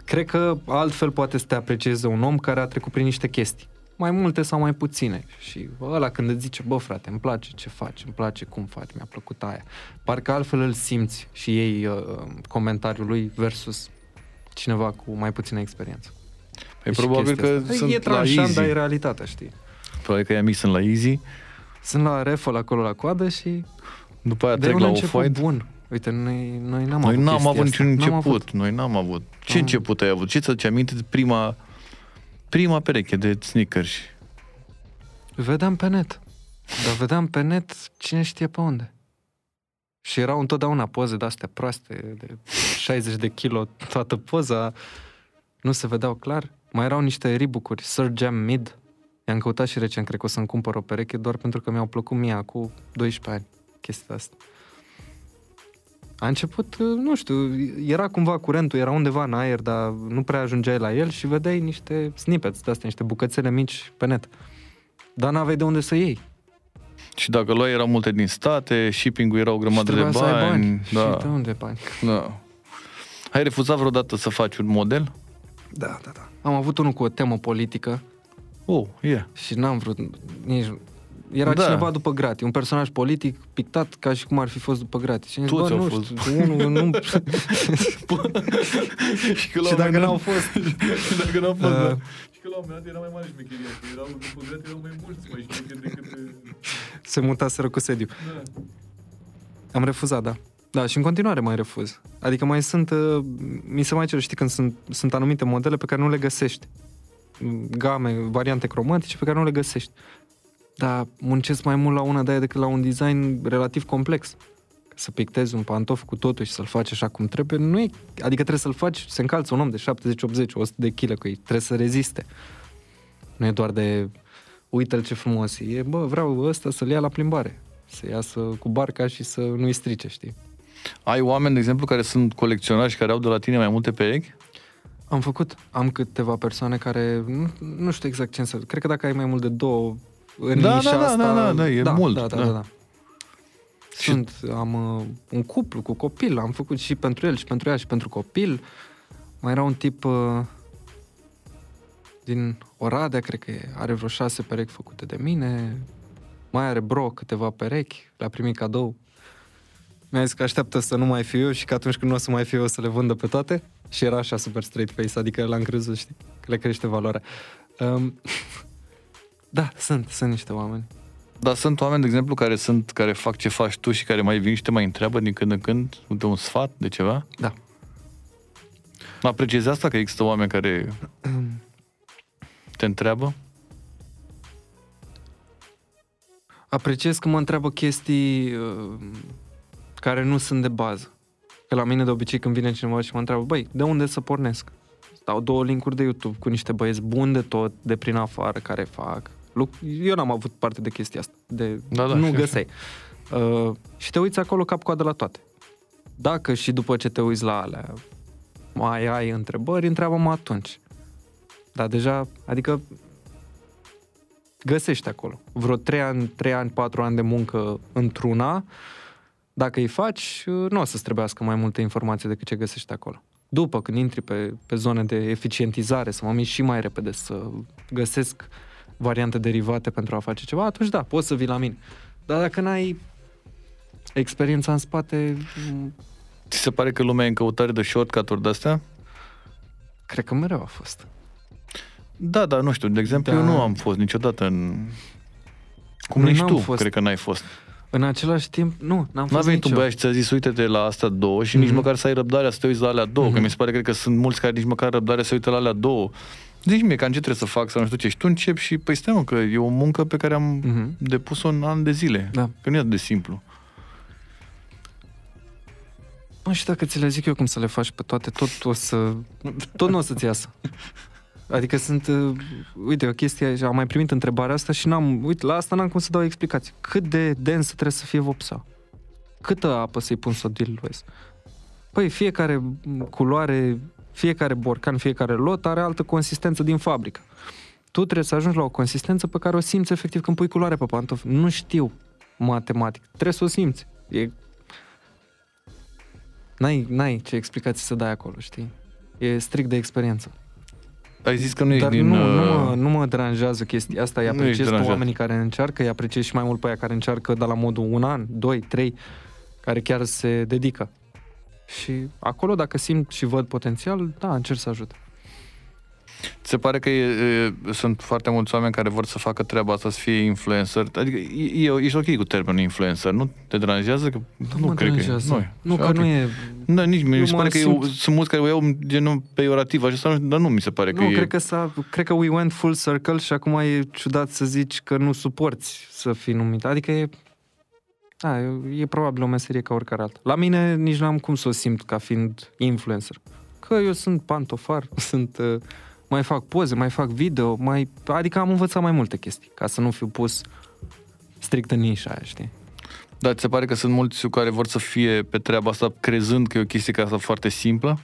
Cred că altfel poate să te aprecieze un om care a trecut prin niște chestii. Mai multe sau mai puține. Și ăla când îți zice, bă frate, îmi place ce faci, îmi place cum faci, mi-a plăcut aia. Parcă altfel îl simți și ei uh, comentariul lui versus cineva cu mai puțină experiență. Păi E și probabil chestia că asta. sunt E la tranșant, Easy. dar e realitatea, știi? Probabil că i-am mici sunt la Easy. Sunt la refăl acolo la coadă și După aia de trec un la început Off-White. bun. Uite, noi, noi n-am Noi avut n-am chestia avut asta. niciun N-am început. avut. Noi n-am avut. Ce Am- început ai avut? Ce ți-aduce aminte de prima, prima pereche de sneakers? Vedeam pe net. Dar vedeam pe net cine știe pe unde. Și erau întotdeauna poze de-astea proaste, de 60 de kilo toată poza. Nu se vedeau clar. Mai erau niște ribucuri, Sir Jam Mid. I-am căutat și recent, cred că o să-mi cumpăr o pereche doar pentru că mi-au plăcut mie cu 12 ani chestia asta. A început, uh, nu știu, era cumva curentul, era undeva în aer, dar nu prea ajungeai la el și vedeai niște snippets de astea, niște bucățele mici pe net. Dar n-aveai de unde să iei. Și dacă luai erau multe din state, shipping-ul era o grămadă și de trebuia să ai bani. bani. Da. Și de unde bani? da. Ai refuzat vreodată să faci un model? Da, da, da. Am avut unul cu o temă politică Oh, e. Yeah. și n-am vrut nici... Era Da. da. cineva după Grati, un personaj politic pictat ca și cum ar fi fost după Grati. Și am zis, Toți bă, au nu fost. știu, unul nu... și, că la și un dacă moment n-au dat- fost... și dacă n-au fost, Uh. da. Și că la un moment dat era mai mare șmecheria, că erau după grat, erau mai mulți mai șmecheri decât... Se mutaseră cu sediu. Da. Am refuzat, da. Da, și în continuare mai refuz. Adică mai sunt, uh, mi se mai cer, știi, când sunt, sunt anumite modele pe care nu le găsești. Game, variante cromatice pe care nu le găsești. Dar muncesc mai mult la una de aia decât la un design relativ complex. Să pictezi un pantof cu totul și să-l faci așa cum trebuie, nu e... Adică trebuie să-l faci, se încalță un om de 70, 80, 100 de kg cu ei. Trebuie să reziste. Nu e doar de uite-l ce frumos e. E, bă, vreau ăsta să-l ia la plimbare. Să iasă cu barca și să nu-i strice, știi? Ai oameni, de exemplu, care sunt colecționari și care au de la tine mai multe perechi? Am făcut, am câteva persoane care, nu, nu știu exact ce înseamnă, cred că dacă ai mai mult de două în Da, nișa da, da, asta, da, da, da, e mult, Da, da, da. da. da. Sunt, am uh, un cuplu cu copil, am făcut și pentru el, și pentru ea, și pentru copil. Mai era un tip uh, din Oradea, cred că e, are vreo șase perechi făcute de mine. Mai are bro câteva perechi, le-a primit cadou. Mi-a zis că așteaptă să nu mai fiu eu și că atunci când nu o să mai fiu eu o să le vândă pe toate. Și era așa super straight face, adică l-am crezut, știi, că le crește valoarea. Um, da, sunt, sunt niște oameni. Dar sunt oameni, de exemplu, care sunt, care fac ce faci tu și care mai vin și te mai întreabă din când în când de un sfat, de ceva? Da. Apreciezi asta că există oameni care te întreabă? Apreciez că mă întreabă chestii uh, care nu sunt de bază. Că la mine de obicei când vine cineva și mă întreabă, băi, de unde să pornesc? Dau două linkuri de YouTube cu niște băieți buni de tot, de prin afară, care fac. Luc- Eu n-am avut parte de chestia asta. De, Da, da, nu și găseai. Uh, și te uiți acolo cap-coadă la toate. Dacă și după ce te uiți la alea mai ai întrebări, întreabă-mă atunci. Dar deja, adică găsești acolo. Vreo 3 ani, 3 ani, 4 ani de muncă într-una, dacă îi faci, nu o să-ți trebuiască mai multe informații decât ce găsești acolo. După, când intri pe, pe zone de eficientizare, să mă mișc și mai repede, să găsesc variante derivate pentru a face ceva, atunci da, poți să vii la mine. Dar dacă n-ai experiența în spate, m, Ți se pare că lumea e în căutare de shortcut-uri de-astea? cred că mereu a fost. Da, da, nu știu. De exemplu, Da. eu nu am fost niciodată în... Cum Noi nici n-am tu, fost. cred că n-ai fost. În același timp, nu, n-am N-a fost venit nici un eu. băiat și ți-a zis, uite-te la astea două și nici Mhm. măcar să ai răbdarea să te uiți la alea două, că Mhm. mi se pare, cred că sunt mulți care nici măcar răbdarea să uită la alea două. Zici mie, cam ce trebuie să fac sau nu știu ce. Și tu începi și, păi stai mă, că e o muncă pe care am Mhm. depus-o în an de zile. Da. Că nu e atât de simplu. Mă, și dacă ți le zic eu cum să le faci pe toate, tot o să... Tot nu o să-ți iasă. Adică sunt... Uh, uite, o chestie, am mai primit întrebarea asta și n-am... Uite, la asta n-am cum să dau explicații. Cât de densă trebuie să fie vopsa? Câtă apă să-i pun să o diluez? Păi, fiecare culoare, fiecare borcan, fiecare lot are altă consistență din fabrică. Tu trebuie să ajungi la o consistență pe care o simți efectiv când pui culoare pe pantofi. Nu știu matematic. Trebuie să o simți. E N-ai, n-ai ce explicații să dai acolo, știi? E strict de experiență. Ai zis că nu ești Dar din... nu, nu, uh, mă, nu mă deranjează chestia asta, îi Nu ești apreciez pe deranjat. oamenii care încearcă, îi apreciez și mai mult pe aia care încearcă de la modul un an, doi, trei, care chiar se dedică. Și acolo, dacă simt și văd potențial, da, încerc să ajut. Ți se pare că e, e, sunt foarte mulți oameni care vor să facă treaba asta, să fie influencer. Adică e, e, ești ok cu termenul influencer, nu te deranjează? Că, Nu, mă cred că e. deranjează. Nu, nu, că Ok. nu e... Da, nici mie. Eu Mi se mă pare că simt- eu, sunt mulți care o iau genul peiorativ, așa, nu- dar nu mi se pare că Nu, e... cred că, s-a, cred că we went full circle și acum e ciudat să zici că nu suporți să fii numit. Adică e, da, e, e probabil o meserie ca oricare altă. La mine nici n-am cum să o simt ca fiind influencer. Că eu sunt pantofar, sunt, uh, mai fac poze, mai fac video, mai, adică am învățat mai multe chestii, ca să nu fiu pus strict în nișa aia, știi? Dar ți se pare că sunt mulți care vor să fie pe treaba asta crezând că e o chestie ca asta foarte simplă?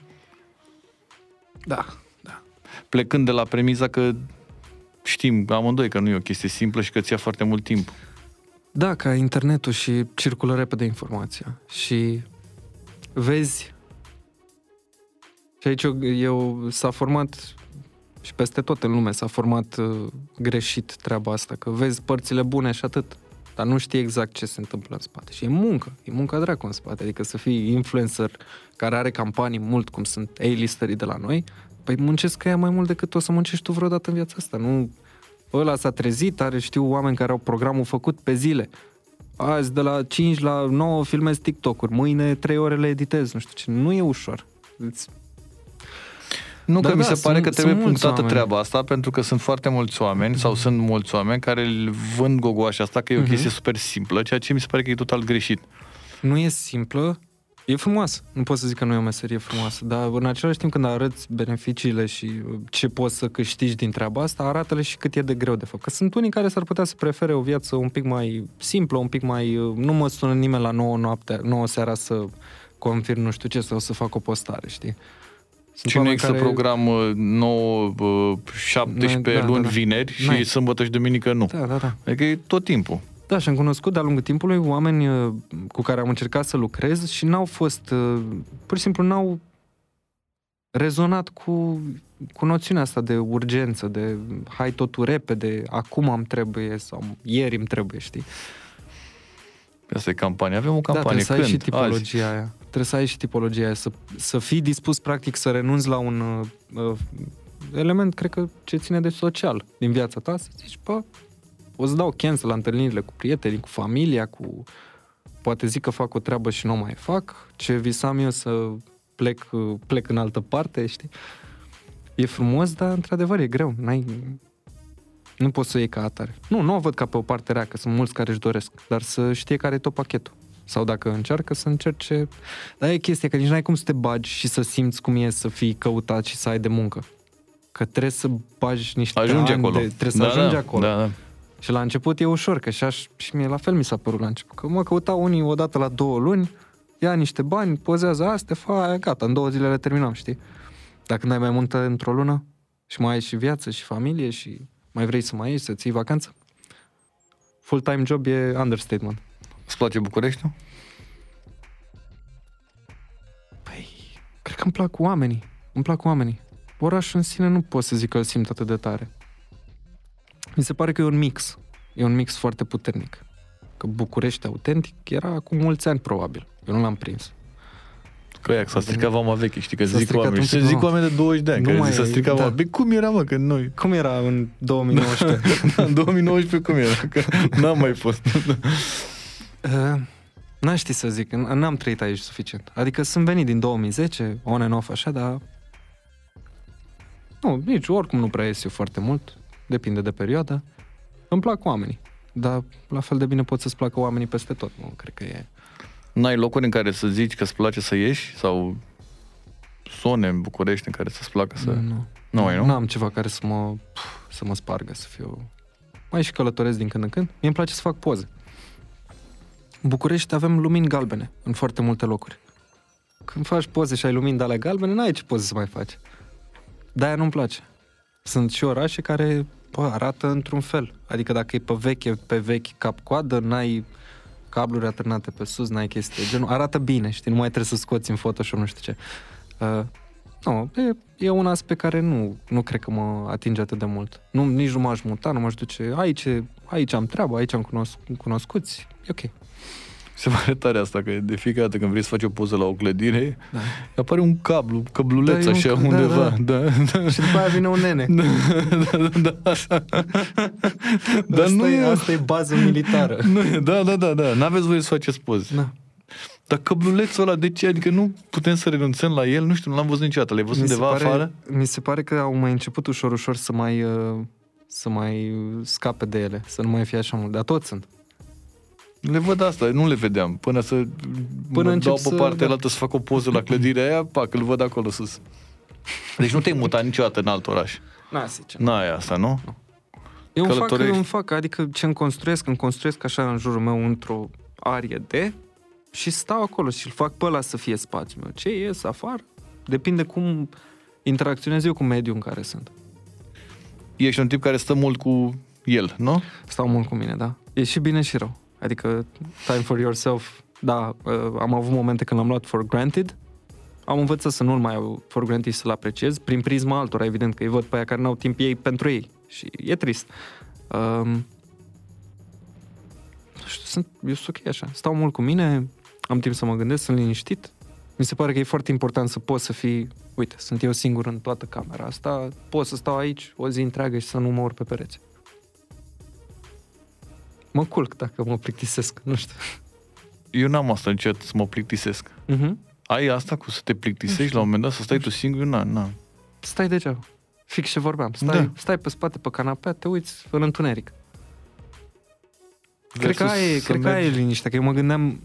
Da, da. Plecând de la premiza că știm amândoi că nu e o chestie simplă și că ți ia foarte mult timp. Da, ca internetul și circulă repede informația. Și vezi și aici eu, eu s-a format și peste tot în lume s-a format uh, greșit treaba asta, că vezi părțile bune și atât, dar nu știi exact ce se întâmplă în spate. Și e muncă, e munca dracu în spate, adică să fii influencer care are campanii mult, cum sunt A-listerii de la noi, păi muncesc că ea mai mult decât o să muncești tu vreodată în viața asta, nu... Ăla s-a trezit, are, știu, oameni care au programul făcut pe zile. Azi de la 5 la 9 filmez TikTok-uri, mâine 3 ore le editez, nu știu ce. Nu e ușor. Îți Nu, Da, că mi da, se pare sunt- că trebuie sunt mulți punctată oameni. treaba asta, pentru că sunt foarte mulți oameni, sau sunt mulți oameni care îl vând gogoașa asta că e o Mhm. chestie super simplă, ceea ce mi se pare că e total greșit. nu e simplă, e frumoasă. Nu pot să zic că nu e o meserie frumoasă, dar în același timp când arăți beneficiile și uh, ce poți să câștigi din treaba asta, arată-le și cât e de greu de fapt. Că sunt unii care s-ar putea să prefere o viață un pic mai simplă, un pic mai... uh, Nu mă sună nimeni la 9 noaptea, 9 seara să confirm nu știu ce sau să fac o postare, știi? Sunt Și nu oameni există care- program uh, 9, uh, 17 Da, da, luni, da. vineri și N-ai. sâmbătă și duminică nu. Da, da, da. Adică e tot timpul. Da, și am cunoscut de-a lungul timpului oameni uh, cu care am încercat să lucrez și n-au fost, uh, pur și simplu n-au rezonat cu, cu noțiunea asta de urgență, de hai totul repede, acum am trebuie sau ieri îmi trebuie, știi? Asta e campania. Avem o da, campanie. trebuie să ai Când? și tipologia Azi. aia. Trebuie să ai și tipologia aia, să, să fii dispus practic să renunți la un uh, uh, element, cred că, ce ține de social din viața ta, să zici, bă, o să dau cancel la întâlnirile cu prietenii, cu familia, cu... Poate zic că fac o treabă și nu o mai fac, ce visam eu să plec, uh, plec în altă parte, știi? E frumos, dar într-adevăr e greu. N-ai, nu poți să o iei ca atare. Nu, nu o văd ca pe o parte rea, că sunt mulți care își doresc, dar să știe care e tot pachetul. Sau dacă încearcă să încerce... Dar e chestia că nici n-ai cum să te bagi și să simți cum e să fii căutat și să ai de muncă. Că trebuie să bagi niște Ajunge ani acolo. De, trebuie să da, ajungi da, acolo. Da, da. Și la început e ușor, că și, aș, și mie la fel mi s-a părut la început. Că mă căutau unii odată la două luni, ia niște bani, pozează astea, fa aia, gata, în două zile le terminam, știi? Dacă n-ai mai multă într-o lună și mai ai și viață și familie și mai vrei să mai ieși, să ții vacanță, full-time job e understatement. Îți place Bucureștiul? Păi, cred că îmi plac oamenii. Îmi plac oamenii. Orașul în sine nu pot să zic că îl simt atât de tare. Mi se pare că e un mix. E un mix foarte puternic. Că București autentic era acum mulți ani, probabil. Eu nu l-am prins. Că ea, s-a stricat vama veche, știi că S-a zic stricat oameni. un Și pic, zic nu. oameni de 20 de ani, Nu care mai zic, s-a e, stricat da. vama. Băi, cum era, mă, că noi... Cum era în 2019? în 2019 cum era? Că n-am mai fost. uh, n-aș ști să zic. n- N-am trăit aici suficient. Adică sunt venit din 2010, on and off așa, dar... Nu, nici oricum nu prea ies eu foarte mult. Depinde de perioadă. Îmi plac oamenii. Dar la fel de bine pot să-ți placă oamenii peste tot. Nu, cred că e... N-ai locuri în care să zici că îți place să ieși? Sau zone în București în care să-ți placă să... Nu. Nu ai, nu? N-am ceva care să mă, să mă spargă, să fiu... Mai și călătoresc din când în când. Mie îmi place să fac poze. În București avem lumini galbene în foarte multe locuri. Când faci poze și ai lumini de alea galbene, n-ai ce poze să mai faci. De-aia nu-mi place. Sunt și orașe care bă, arată într-un fel. Adică dacă e pe veche, pe vechi cap-coadă, n-ai cabluri atârnate pe sus, n-ai chestii de genul. Arată bine, știi? Nu mai trebuie să scoți în Photoshop, nu știu ce. Uh, nu, e, e un aspect care nu, nu cred că mă atinge atât de mult. Nu, nici nu m-aș muta, nu m-aș duce. Aici, aici am treabă, aici am cunosc, cunoscuți. E ok. Se pare tare asta, că de fiecare dată când vrei să faci o poză la o clădire, Da. apare un cablu, căbluleț Da, e un așa ca- da, undeva. Da, da. Și după aia vine un nene. Da, da, da, da. Dar asta, nu e, e, asta e bază militară. nu e, da, da, da, da, n-aveți voie să faceți poze. Da. Dar căblulețul ăla, de ce? Adică nu putem să renunțăm la el? Nu știu, nu l-am văzut niciodată. L-ai văzut Mi se undeva pare- afară? Mi se pare că au mai început ușor, ușor să mai, uh, să mai scape de ele, să nu mai fie așa mult. Dar toți sunt. Le văd asta, nu le vedeam. Până să Până Până încep dau pe să- partea da. altă să fac o poză la clădirea aia, pac, îl văd acolo sus. Deci nu te-ai mutat niciodată în alt oraș. Na, zice. N-ai asta, nu? Eu îmi fac, Călătorești. îmi fac, adică ce îmi construiesc, îmi construiesc așa în jurul meu într-o arie de și stau acolo și îl fac pe ăla să fie spațiul meu. Ce ies afară? Depinde cum interacționez eu cu mediul în care sunt. Ești un tip care stă mult cu el, nu? Stau mult cu mine, da. E și bine și rău. Adică time for yourself, da, uh, am avut momente când l-am luat for granted, am învățat să nu-l mai iau for granted și să-l apreciez, prin prisma altora, evident, că îi văd pe aia care n-au timp ei pentru ei. Și e trist. Um, nu știu, sunt, eu sunt ok așa. Stau mult cu mine, am timp să mă gândesc, sunt liniștit. Mi se pare că e foarte important să poți să fii, uite, sunt eu singur în toată camera asta, pot să stau aici o zi întreagă și să nu mă urc pe pereți. Mă culc dacă mă plictisesc, nu știu. Eu n-am asta niciodată să mă plictisesc. Uh-huh. Ai asta cu să te plictisești la un moment dat, să stai tu singur? Na, na. Stai degeaba. Fix ce vorbeam. Stai, Da. stai pe spate pe canapea, te uiți în întuneric. Cred Versus că, aia e, să cred că aia e mergi- liniștea, că eu mă gândeam,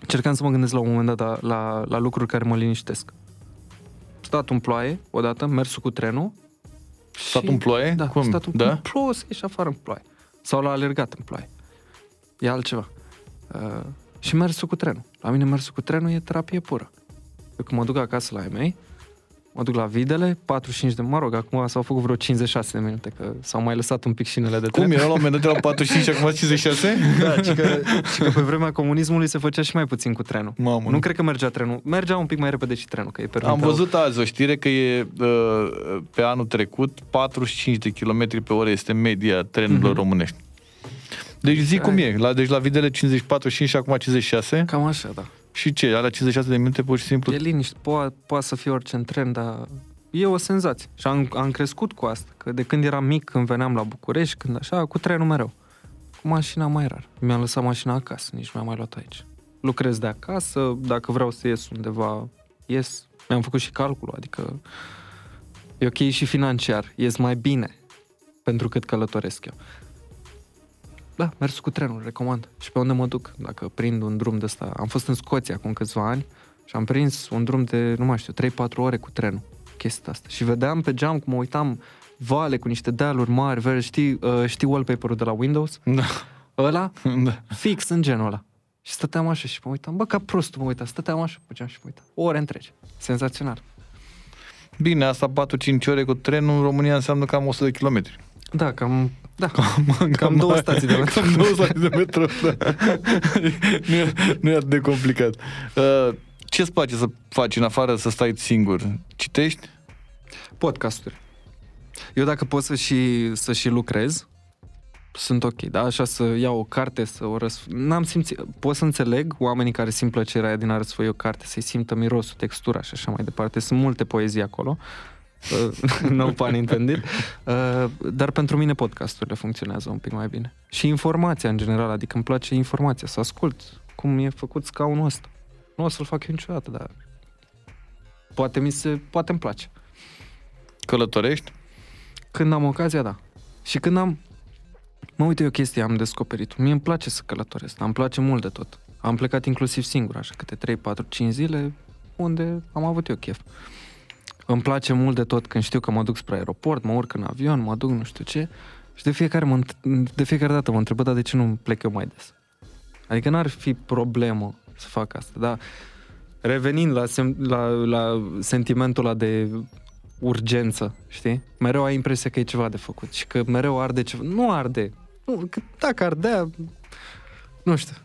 încercam să mă gândesc la un moment dat la, la, la lucruri care mă liniștesc. Stat în ploaie, odată, mersul cu trenul. Stat în ploaie? Da, Cum? stat în Da? În plouă, să ieși afară în ploaie. Sau la alergat în ploaie. E altceva. Uh, și mersul cu trenul. La mine mersul cu trenul e terapie pură. Eu când mă duc acasă la ei mei, mă duc la Videle, 45 de, mă rog, acum s-au făcut vreo 56 de minute, că s-au mai lăsat un pic șinele de tren. Cum era la un moment dat de la 45 și acum 56? Da, ci că, ci că pe vremea comunismului se făcea și mai puțin cu trenul. Mamă, nu cred că mergea trenul. Mergea un pic mai repede și trenul, că e permiteau. Am văzut azi o știre că e uh, pe anul trecut 45 de km pe oră este media trenurilor Mhm. românești. Deci zic cum e, la, deci la Videle 54 și acum 56 Cam așa, da. Și ce, alea 56 de minute pur și simplu E liniște, poate, poate să fie orice în tren, dar e o senzație. Și am, am crescut cu asta, că de când eram mic, când veneam la București, când așa, cu trenul mereu. Cu mașina mai rar. Mi-am lăsat mașina acasă, nici nu mi-am mai luat aici. Lucrez de acasă, dacă vreau să ies undeva, ies. Mi-am făcut și calculul, adică e ok și financiar, ies mai bine pentru cât călătoresc eu. Da, mers cu trenul, recomand. Și pe unde mă duc, dacă prind un drum de ăsta. Am fost în Scoția acum câțiva ani și am prins un drum de, nu mai știu, 3-4 ore cu trenul. Chestia asta. Și vedeam pe geam cum mă uitam vale cu niște dealuri mari, verzi, știi, uh, știi wallpaper-ul de la Windows? Da. Ăla? da. Fix în genul ăla. Și stăteam așa și mă uitam, bă, ca prostul mă uitam, stăteam așa pe geam și mă uitam. Ore întregi. Senzațional. Bine, asta 4-5 ore cu trenul în România înseamnă cam 100 de kilometri. Da, cam, da, cam, cam două stații de metro. Cam două stații de metro, da. nu, e, nu e atât de complicat. Uh, ce-ți place să faci în afară să stai singur? Citești? Podcasturi. Eu dacă pot să și, să și lucrez, sunt ok, da? Așa să iau o carte, să o răsf... N-am simțit... Pot să înțeleg oamenii care simt plăcerea aia din a răsfoi o carte, să-i simtă mirosul, textura și așa mai departe. Sunt multe poezii acolo. Uh, no pun intended. Uh, dar pentru mine podcasturile funcționează un pic mai bine. Și informația în general, adică îmi place informația, să ascult cum e făcut scaunul ăsta. Nu o să-l fac eu niciodată, dar poate mi se, poate îmi place. Călătorești? Când am ocazia, da. Și când am... Mă uite, e o chestie am descoperit. Mie îmi place să călătoresc, dar îmi place mult de tot. Am plecat inclusiv singur, așa, câte 3, 4, 5 zile, unde am avut eu chef. Îmi place mult de tot când știu că mă duc spre aeroport, mă urc în avion, mă duc nu știu ce. Și de fiecare, mă, înt- de fiecare dată mă întreb, "Bă, dar de ce nu plec eu mai des? Adică n-ar fi problemă să fac asta, dar revenind la, sem- la, la sentimentul ăla de urgență, știi? Mereu ai impresia că e ceva de făcut și că mereu arde ceva. Nu arde. Nu, că dacă ardea, nu știu.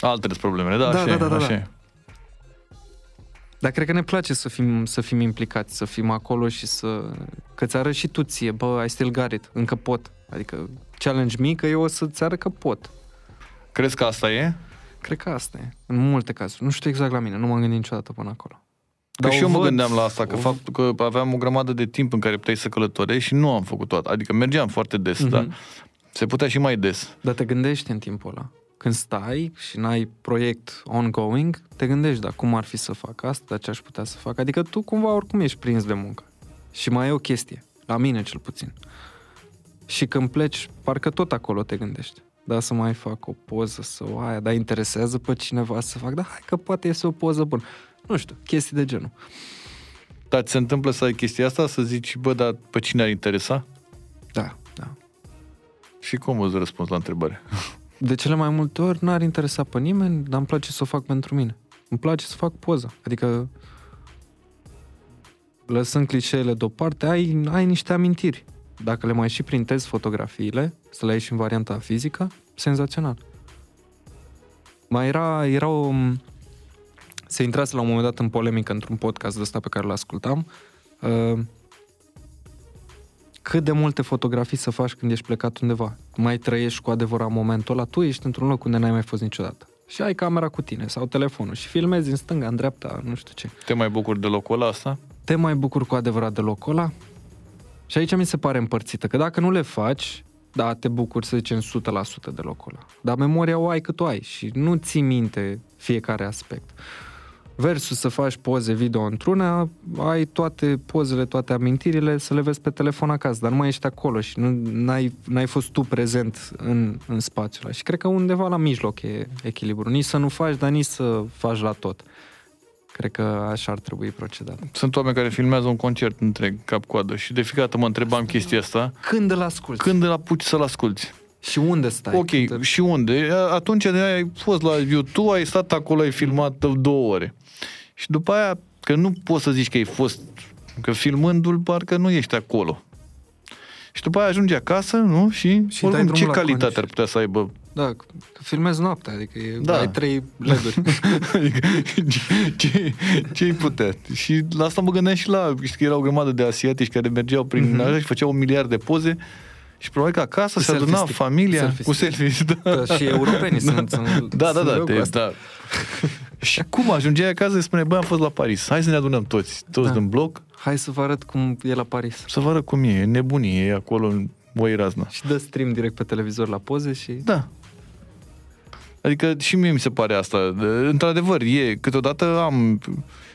Altele sunt problemele, da, Da, așa, da, e, da, da, așa da. E. Dar cred că ne place să fim, să fim implicați, să fim acolo și să... Că ți arăt și tu ție, bă, I still got it, încă pot. Adică challenge mică, eu o să-ți arăt că pot. Crezi că asta e? Cred că asta e, în multe cazuri. Nu știu exact la mine, nu m-am gândit niciodată până acolo. Că Dar și o eu mă văd, gândeam la asta, că o- faptul că aveam o grămadă de timp în care puteai să călătorești și nu am făcut toată. Adică mergeam foarte des, Mhm. da? Se putea și mai des. Dar te gândești în timpul ăla. Când stai și n-ai proiect ongoing, te gândești, dar cum ar fi să fac asta, dar ce aș putea să fac? Adică tu cumva oricum ești prins de muncă. Și mai e o chestie, la mine cel puțin. Și când pleci, parcă tot acolo te gândești. Da, să mai fac o poză, să o aia, dar interesează pe cineva să fac, da, hai că poate iese o poză bună. Nu știu, chestii de genul. Dar ți se întâmplă să ai chestia asta, să zici, bă, dar pe cine ar interesa? Da, da. Și cum îți răspunzi la întrebare? de cele mai multe ori n-ar interesa pe nimeni, dar îmi place să o fac pentru mine. Îmi place să fac poză. Adică, lăsând clișeele deoparte, ai, ai niște amintiri. Dacă le mai și printezi fotografiile, să le ai și în varianta fizică, senzațional. Mai era, era o... Se intrase la un moment dat în polemică într-un podcast de ăsta pe care îl ascultam. Uh, cât de multe fotografii să faci când ești plecat undeva. Mai trăiești cu adevărat momentul ăla, tu ești într-un loc unde n-ai mai fost niciodată. Și ai camera cu tine sau telefonul și filmezi în stânga, în dreapta, nu știu ce. Te mai bucuri de locul ăla asta? Te mai bucuri cu adevărat de locul ăla? Și aici mi se pare împărțită, că dacă nu le faci, da, te bucuri, să zicem, 100% de locul ăla. Dar memoria o ai cât o ai și nu ții minte fiecare aspect. Versus să faci poze video într-una, ai toate pozele, toate amintirile, să le vezi pe telefon acasă, dar nu mai ești acolo și nu n-ai, n-ai fost tu prezent în, în spațiul ăla. Și cred că undeva la mijloc e echilibru. Nici să nu faci, dar nici să faci la tot. Cred că așa ar trebui procedat. Sunt oameni care filmează un concert întreg, cap-coadă, și de fiecare dată mă întrebam chestia asta. Când îl asculti? Când îl apuci să-l asculti? Și unde stai? Ok, Când... și unde? Atunci ai fost la YouTube, ai stat acolo, ai filmat două ore. Și după aia, că nu poți să zici că ai fost, că filmându-l parcă nu ești acolo. Și după aia ajungi acasă, nu? Și, Și oricum, dai ce drumul la calitate concert. ar putea să aibă? Da, că filmezi noaptea, adică e, Da. ai trei LED-uri. Adică, ce, ce-i putea? Și la asta mă gândeam și la, știi că era o grămadă de asiatici care mergeau prin Mhm. mm-hmm. așa și făceau un miliard de poze și probabil că acasă Cu se aduna selfie-stick. familia Selfie cu stick. selfie. Da. Da, și europenii sunt, sunt Da, da, sunt da, rău cu te, asta. da. și cum ajungeai acasă și spune, băi, am fost la Paris, hai să ne adunăm toți, toți Da. da. în bloc, Hai să vă arăt cum e la Paris. să vă arăt cum e, e nebunie, e acolo în Oi razna. Și dă stream direct pe televizor la poze și... Da. Adică și mie mi se pare asta. De- Într-adevăr, e, câteodată am,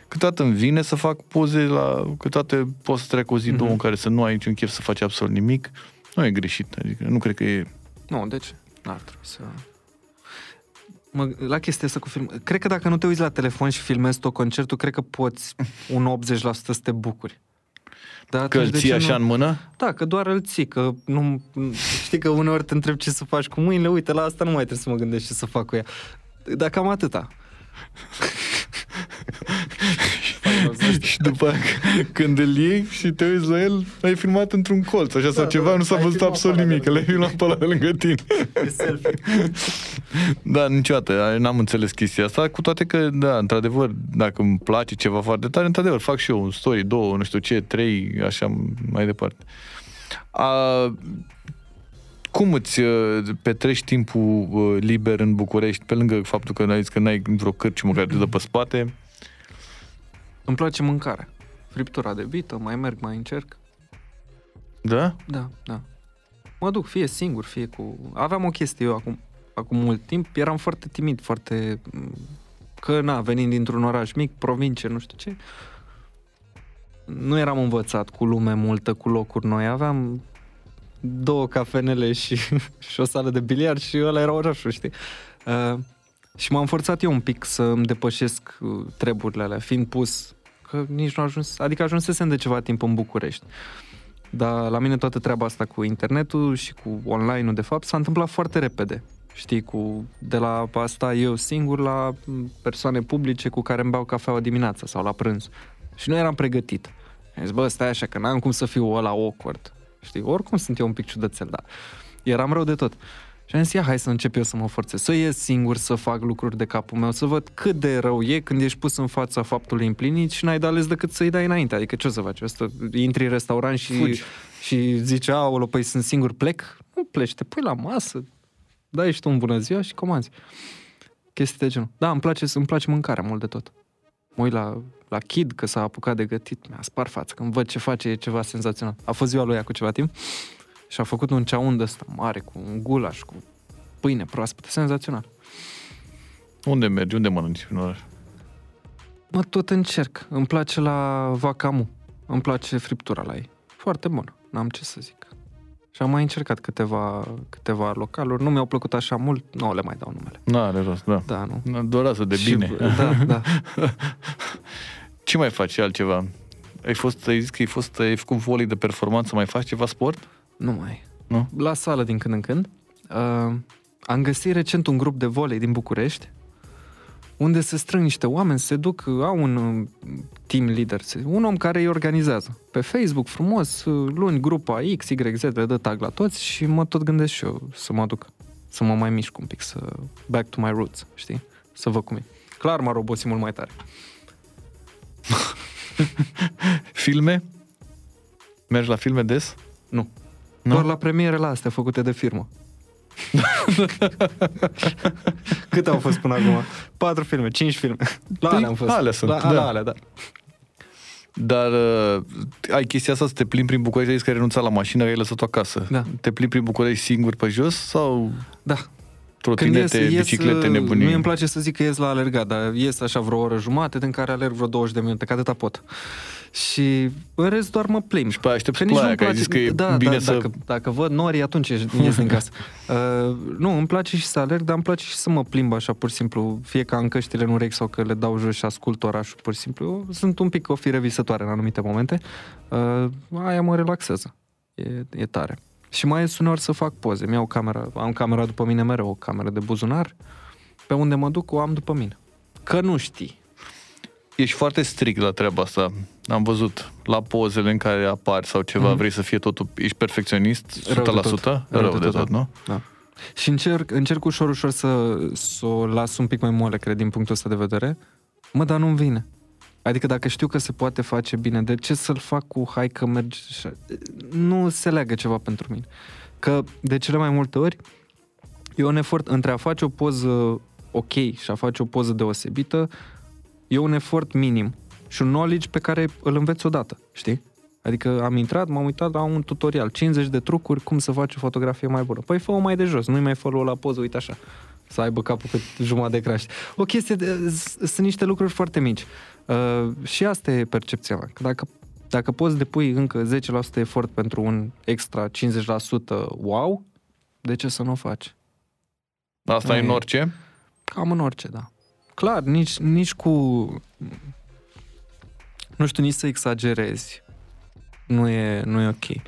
câteodată îmi vine să fac poze la, câteodată pot să trec o zi, Mhm. două în care să nu ai niciun chef să faci absolut nimic. Nu e greșit, adică nu cred că e... Nu, deci n-ar trebui să... Mă, la chestia asta cu film... Cred că dacă nu te uiți la telefon și filmezi tot concertul, cred că poți un 80% să te bucuri. Dar Că îl atunci de ții ce așa nu? în mână? Da, că doar îl ții, că nu... Știi că uneori te întreb ce să faci cu mâinile, uite, la asta nu mai trebuie să mă gândesc ce să fac cu ea. Dar cam atâta. și după aia, c- când îl iei și te uiți la el, l-ai filmat într-un colț, așa sau Da, ceva, da, nu s-a ai văzut filmat absolut pe ăla de nimic, că l-ai filmat pe ăla de lângă tine. E selfie. Da, niciodată, n-am înțeles chestia asta, cu toate că, da, într-adevăr, dacă îmi place ceva foarte tare, într-adevăr, fac și eu un story, două, nu știu ce, trei, așa mai departe. A, cum îți uh, petreci timpul uh, liber în București, pe lângă faptul că ai zis că n-ai vreo cârciumă care te dă pe spate? Îmi place mâncarea. Friptura de vită, mai merg, mai încerc. Da? Da, da. Mă duc fie singur, fie cu... Aveam o chestie eu acum, acum mult timp, eram foarte timid, foarte... Că, na, venind dintr-un oraș mic, provincie, nu știu ce, nu eram învățat cu lume multă, cu locuri noi. Aveam două cafenele și, și o sală de biliard și ăla era orașul, știi? Uh, și m-am forțat eu un pic să îmi depășesc uh, treburile alea, fiind pus că nici nu ajuns, adică ajunsesem de ceva timp în București. Dar la mine toată treaba asta cu internetul și cu online-ul, de fapt, s-a întâmplat foarte repede. Știi, cu, de la asta eu singur la m, persoane publice cu care îmi beau cafeaua dimineața sau la prânz. Și nu eram pregătit. Am zis, bă, stai așa, că n-am cum să fiu ăla awkward. Știi, oricum sunt eu un pic ciudățel, dar eram rău de tot. Și am zis, ia, hai să încep eu să mă forțez, să ies singur, să fac lucruri de capul meu, să văd cât de rău e când ești pus în fața faptului împlinit și n-ai de ales decât să-i dai înainte. Adică ce o să faci? O să intri în restaurant și, Fugi. și zici, aolo, păi sunt singur, plec? Nu pleci, te pui la masă, dai și tu un bună ziua și comanzi. Chestii de genul. Da, îmi place, îmi place mâncarea mult de tot. Mă uit la, la Kid că s-a apucat de gătit, mi-a spart față, când văd ce face, e ceva senzațional. A fost ziua lui cu ceva timp și a făcut un ceaun de ăsta mare, cu un gulaș, cu pâine proaspătă, senzațional. Unde mergi? Unde mănânci în oraș? Mă tot încerc. Îmi place la Vacamu. Îmi place friptura la ei. Foarte bună. N-am ce să zic. Și am mai încercat câteva, câteva localuri. Nu mi-au plăcut așa mult. Nu le mai dau numele. N-are rost, da. Da, nu. Na, Doar asta de Și- bine. Da, da. Ce mai faci altceva? Ai fost, ai zis că ai fost, ai făcut volei de performanță, mai faci ceva sport? Nu mai. Nu? La sală din când în când. Uh, am găsit recent un grup de volei din București unde se strâng niște oameni, se duc, au un uh, team leader, se- un om care îi organizează. Pe Facebook, frumos, uh, luni, grupa X, Y, Z, le dă tag la toți și mă tot gândesc și eu să mă duc, să mă mai mișc un pic, să back to my roots, știi? Să văd cum e. Clar m-ar obosi mult mai tare. Filme? Mergi la filme des? Nu. Nu? Doar la premiere la astea făcute de firmă. Cât au fost până acum? Patru filme, cinci filme. La Păi, alea am fost. alea sunt, La, da. la alea, da. Dar uh, ai chestia asta să te plimbi prin București, ai zis că ai renunțat la mașină, că ai lăsat-o acasă. Da. Te plimbi prin București singur pe jos sau Da. trotinete, biciclete, uh, nebunii? Mie îmi place să zic că ies la alergat, dar ies așa vreo oră jumate, din care alerg vreo 20 de minute, că atâta pot. Și în rest doar mă plimb. Și pe aia aștepți Că nici ploaia, nu-mi că ai zis că e da, bine da, să... Dacă, dacă văd nori, atunci ies din casă. Uh, nu, îmi place și să alerg, dar îmi place și să mă plimb așa, pur și simplu. Fie că am căștile în urechi sau că le dau jos și ascult orașul, pur și simplu. Eu Sunt un pic o fire visătoare în anumite momente. Uh, aia mă relaxează. E, e tare. Și mai ies uneori să fac poze. Mi-au camera, am camera după mine mereu, o cameră de buzunar. Pe unde mă duc, o am după mine. Că nu știi. Ești foarte strict la treaba asta. Am văzut la pozele în care apari sau ceva, Mhm. vrei să fie totul... Ești perfecționist? 100%? Rău de tot. Rău de tot, nu? Da. Și încerc, încerc ușor, ușor să, să o las un pic mai moale, cred, din punctul ăsta de vedere. Mă, dar nu-mi vine. Adică dacă știu că se poate face bine, de ce să-l fac cu hai că mergi așa? Nu se leagă ceva pentru mine. Că de cele mai multe ori e un efort între a face o poză ok și a face o poză deosebită, e un efort minim și un knowledge pe care îl înveți odată, știi? Adică am intrat, m-am uitat la un tutorial, 50 de trucuri cum să faci o fotografie mai bună. Păi fă-o mai de jos, nu-i mai fă la poză, uite așa. Să aibă capul cât jumătate de craște. O chestie, de, s- sunt niște lucruri foarte mici. Uh, și asta e percepția mea. Că dacă, dacă poți depui încă 10% efort pentru un extra 50% wow, de ce să nu o faci? Asta e în E- orice? Cam în orice, da. Clar, nici, nici cu... Nu știu, nici să exagerezi. Nu e, nu e ok.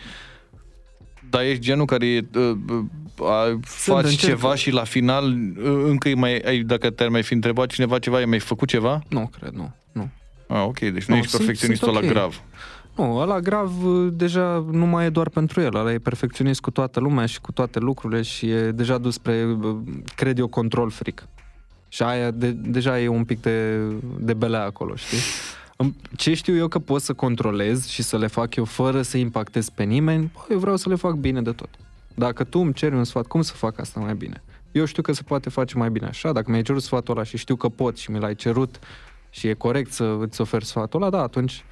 Dar ești genul care e, uh, uh, a, faci încerc. ceva și la final uh, încă e mai, ai, dacă te-ar mai fi întrebat cineva ceva, ai mai făcut ceva? Nu, cred, nu. nu. Ah, ok, deci nu, Nu, ești sunt- perfecționistul sunt la ok. grav. Nu, ăla grav uh, deja nu mai e doar pentru el, ăla e perfecționist cu toată lumea și cu toate lucrurile și e deja dus spre, uh, cred eu, control fric. Și aia de, deja e un pic de, de belea acolo, știi? Îmi- Ce știu eu că pot să controlez și să le fac eu fără să impactez pe nimeni, bă, eu vreau să le fac bine de tot. Dacă tu îmi ceri un sfat, cum să fac asta mai bine? Eu știu că se poate face mai bine așa, dacă mi-ai cerut sfatul ăla și știu că pot și mi l-ai cerut și e corect să îți oferi sfatul ăla, da, atunci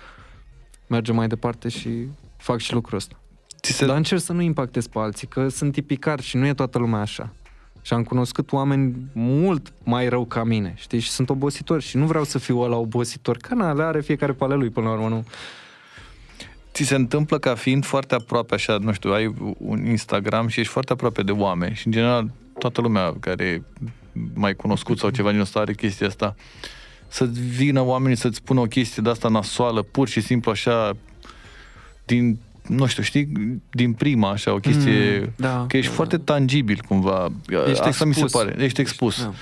mergem mai departe și fac și lucrul ăsta. Ți se, Dar încerc să nu impactez pe alții, că sunt tipicar și nu e toată lumea așa. Și am cunoscut oameni mult mai rău ca mine, știi? Și sunt obositori și nu vreau să fiu ăla obositor, că na, le are fiecare pe ale lui până la urmă, nu? ți se întâmplă ca fiind foarte aproape așa, nu știu, ai un Instagram și ești foarte aproape de oameni și în general toată lumea care e mai cunoscut sau ceva din ăsta are chestia asta să-ți vină oamenii să-ți spună o chestie de asta nasoală, pur și simplu așa din, nu știu, știi, din prima așa, o chestie, Mm, da, că ești da, foarte da. tangibil cumva. Ești Asta mi se expus. pare, ești expus. Da.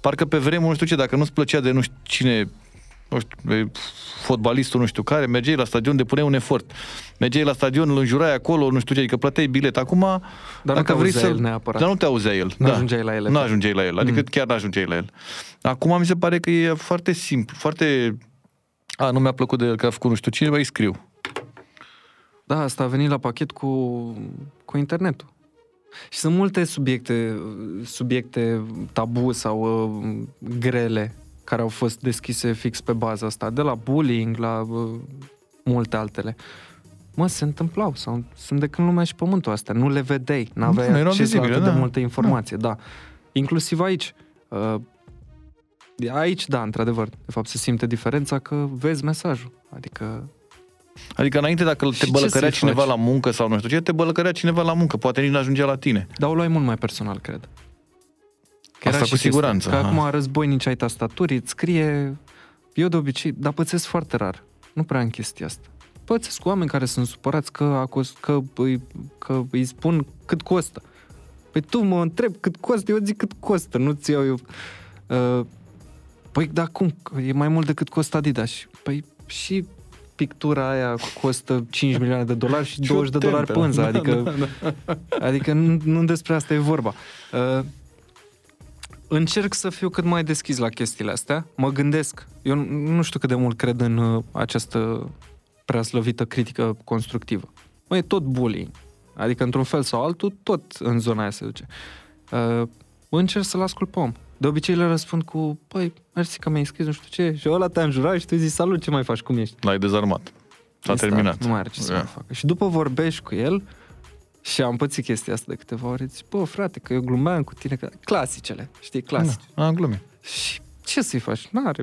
Parcă pe vremuri, nu știu ce, dacă nu-ți plăcea de nu știu cine, nu știu, e fotbalistul nu știu care, mergeai la stadion, depuneai un efort. Mergeai la stadion, îl înjurai acolo, nu știu ce, adică plăteai bilet. Acum, Dar nu dacă te vrei auzea să... el neapărat. Dar nu te auzea el. Nu ajungeai la el, Nu efect. ajungeai la el, adică Mm. chiar nu ajungeai la el. Acum mi se pare că e foarte simplu, foarte... A, nu mi-a plăcut de el că a făcut nu știu cine, îi scriu. Da, asta a venit la pachet cu, cu internetul. Și sunt multe subiecte, subiecte tabu sau uh, grele care au fost deschise fix pe baza asta, de la bullying la uh, multe altele. Mă, se întâmplau, sau sunt de când lumea și pământul astea, nu le vedeai, n-aveai Nu, erau acces la vizibile, atât da. de multă informație, da. Inclusiv aici. Uh, aici, da, într-adevăr, de fapt se simte diferența că vezi mesajul. Adică Adică înainte dacă Și te ce bălăcărea să-i cineva faci? la muncă sau nu știu ce, te bălăcărea cineva la muncă, poate nici nu ajungea la tine. Dar o luai mult mai personal, cred. Că Asta era și cu chestia. siguranță, Că aha. acum războinici ai tastaturii, îți scrie... Eu de obicei, dar pățesc foarte rar. Nu prea am chestia asta. Pățesc cu oameni care sunt supărați că, a cost, că, îi, că îi spun cât costă. Păi tu mă întreb cât costă, eu zic cât costă, nu-ți iau eu... Uh, păi, dar cum? E mai mult decât costă Adidas. Păi și pictura aia costă 5 milioane de dolari și 20 de dolari pânza, Da, adică, da, da. adică nu, nu despre asta e vorba. Uh, încerc să fiu cât mai deschis la chestiile astea, mă gândesc, eu nu- nu știu cât de mult cred în uh, această prea slăvită critică constructivă. Mă, e tot bullying. Adică, într-un fel sau altul, tot în zona aia se duce. Uh, încerc să-l ascult pe om. De obicei le răspund cu, păi, mersi că mi-ai scris, nu știu ce, și ăla te-a înjurat și tu zici, salut, ce mai faci, cum ești? L-ai dezarmat. S-a Este terminat. asta, Nu mai are ce să Da. mai facă. Și după vorbești cu el și am pățit chestia asta de câteva ori, zici, bă, frate, că eu glumeam cu tine, că... clasicele, știi, clasice. Da, am glumit. Și ce să-i faci? N-are...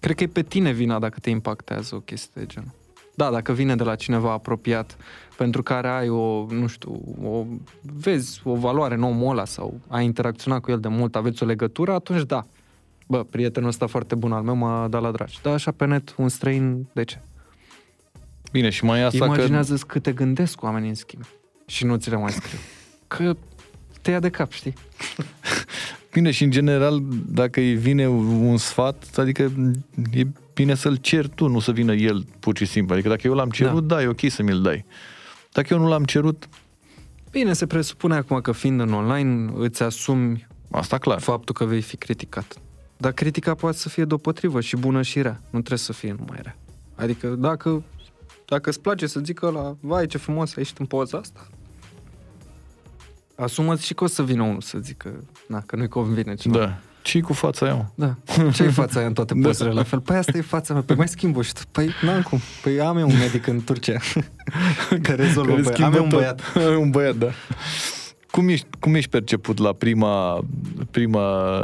Cred că e pe tine vina dacă te impactează o chestie de genul. Da, dacă vine de la cineva apropiat pentru care ai o, nu știu, o, vezi o valoare în omul ăla sau ai interacționat cu el de mult, aveți o legătură, atunci da. Bă, prietenul ăsta foarte bun al meu m-a dat la dragi. Da, așa pe net, un străin, de ce? Bine, și mai e asta că... Imaginează-ți câte gândesc oamenii în schimb și nu ți le mai scriu. Că te ia de cap, știi? Bine, și în general, dacă îi vine un sfat, adică e bine să-l ceri tu, nu să vină el pur și simplu. Adică dacă eu l-am cerut, da, da e ok să mi-l dai. Dacă eu nu l-am cerut, Bine, se presupune acum că fiind în online, îți asumi asta clar. faptul că vei fi criticat. Dar critica poate să fie deopotrivă și bună și rea. Nu trebuie să fie numai rea. Adică dacă, dacă îți place să zică la vai ce frumos ai ieșit în poza asta, asumă și că o să vină unul să zică na, că nu-i convine ceva. Da. Ce cu fața aia, mă? Da. Ce e fața aia în toate Da. pozele la fel? Păi asta e fața mea. Păi mai schimb și tu. Păi n-am cum. Păi am eu un medic în Turcia care rezolvă. Care Păi, am schimbă eu un tot. băiat. Am un băiat, da. Cum ești, cum ești perceput la prima, prima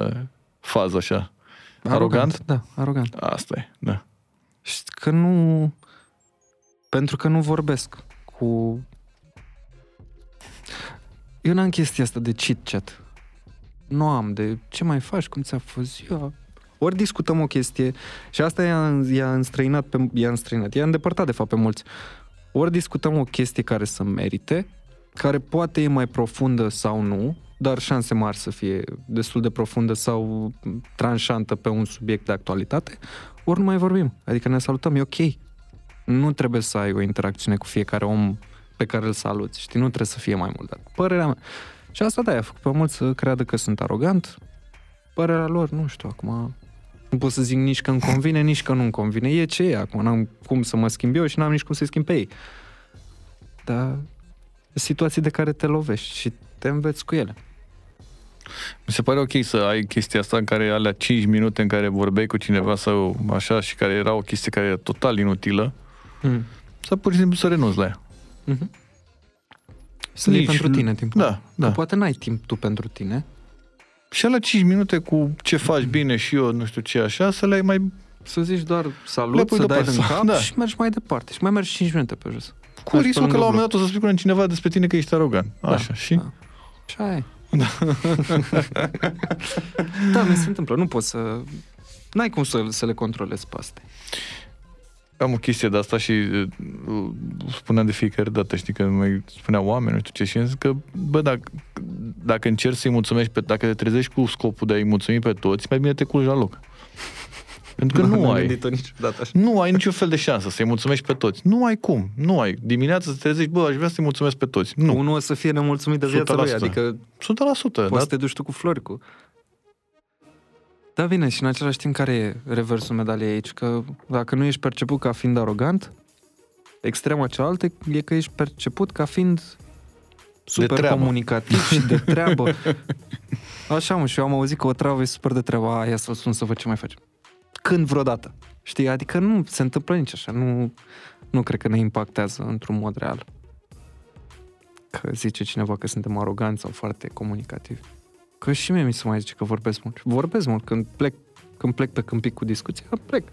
fază așa? Arogant? Da, arogant. Asta e, da. Și că nu... Pentru că nu vorbesc cu... Eu n-am chestia asta de chit-chat. Nu am de ce mai faci, cum ți-a fost ziua. Ori discutăm o chestie și asta i-a, i-a înstrăinat, pe, i-a înstrăinat, i-a îndepărtat de fapt pe mulți. Ori discutăm o chestie care să merite, care poate e mai profundă sau nu, dar șanse mari să fie destul de profundă sau tranșantă pe un subiect de actualitate, ori nu mai vorbim. Adică ne salutăm, e ok. Nu trebuie să ai o interacțiune cu fiecare om pe care îl saluți, știi? Nu trebuie să fie mai mult. Dar părerea mea. Și asta da, a făcut pe mulți să creadă că sunt arogant. Părerea lor, nu știu, acum nu pot să zic nici că îmi convine, nici că nu-mi convine. E ce e acum, n-am cum să mă schimb eu și n-am nici cum să-i schimb pe ei. Dar situații de care te lovești și te înveți cu ele. Mi se pare ok să ai chestia asta în care alea 5 minute în care vorbeai cu cineva sau așa și care era o chestie care era total inutilă, Mm. sau pur și simplu să renunți la ea. Mm-hmm. Să iei Nici- pentru tine timpul. Da, da. Că poate n-ai timp tu pentru tine, Și alea 5 minute cu ce faci bine și eu, nu știu ce așa, să le ai mai Să zici doar Le salut, pui să dai deoparte. din cap Da. și mergi mai departe. Și mai mergi 5 minute pe jos. cu Mergi riscul pe că la un lângă moment dat o să spună cineva despre tine că ești arogant. Da, Așa, și? da. Și aia e. Da. mi se întâmplă. Nu poți să... N-ai cum să, să le controlezi pe astea. Am o chestie de asta și uh, spuneam de fiecare dată, știi, că mai spunea oameni, nu știu ce, și am zis că, bă, dacă, dacă încerci să-i mulțumești, pe, dacă te trezești cu scopul de a-i mulțumi pe toți, mai bine te culci la loc. Pentru că nu n-am ai. gândit-o niciodată așa. Nu ai niciun fel de șansă să-i mulțumești pe toți. Nu ai cum. Nu ai. Dimineața să te trezești, bă, aș vrea să-i mulțumesc pe toți. Nu. Unul o să fie nemulțumit de viața lui, 100%. adică 100%. poți Da? să te duci tu cu flori cu... Da, bine, și în același timp care e reversul medaliei aici? Că dacă nu ești perceput ca fiind arogant, extrema cealaltă e că ești perceput ca fiind super treabă. comunicativ și de treabă. Așa, mă, și eu am auzit că o travă e super de treabă, aia să-l sun să văd ce mai facem. Când vreodată. Știi? Adică nu se întâmplă nici așa. Nu, nu cred că ne impactează într-un mod real. Că zice cineva că suntem aroganți sau foarte comunicativi. Că și mie mi se mai zice că vorbesc mult. Vorbesc mult. Când plec, când plec pe câmpic cu discuția, plec.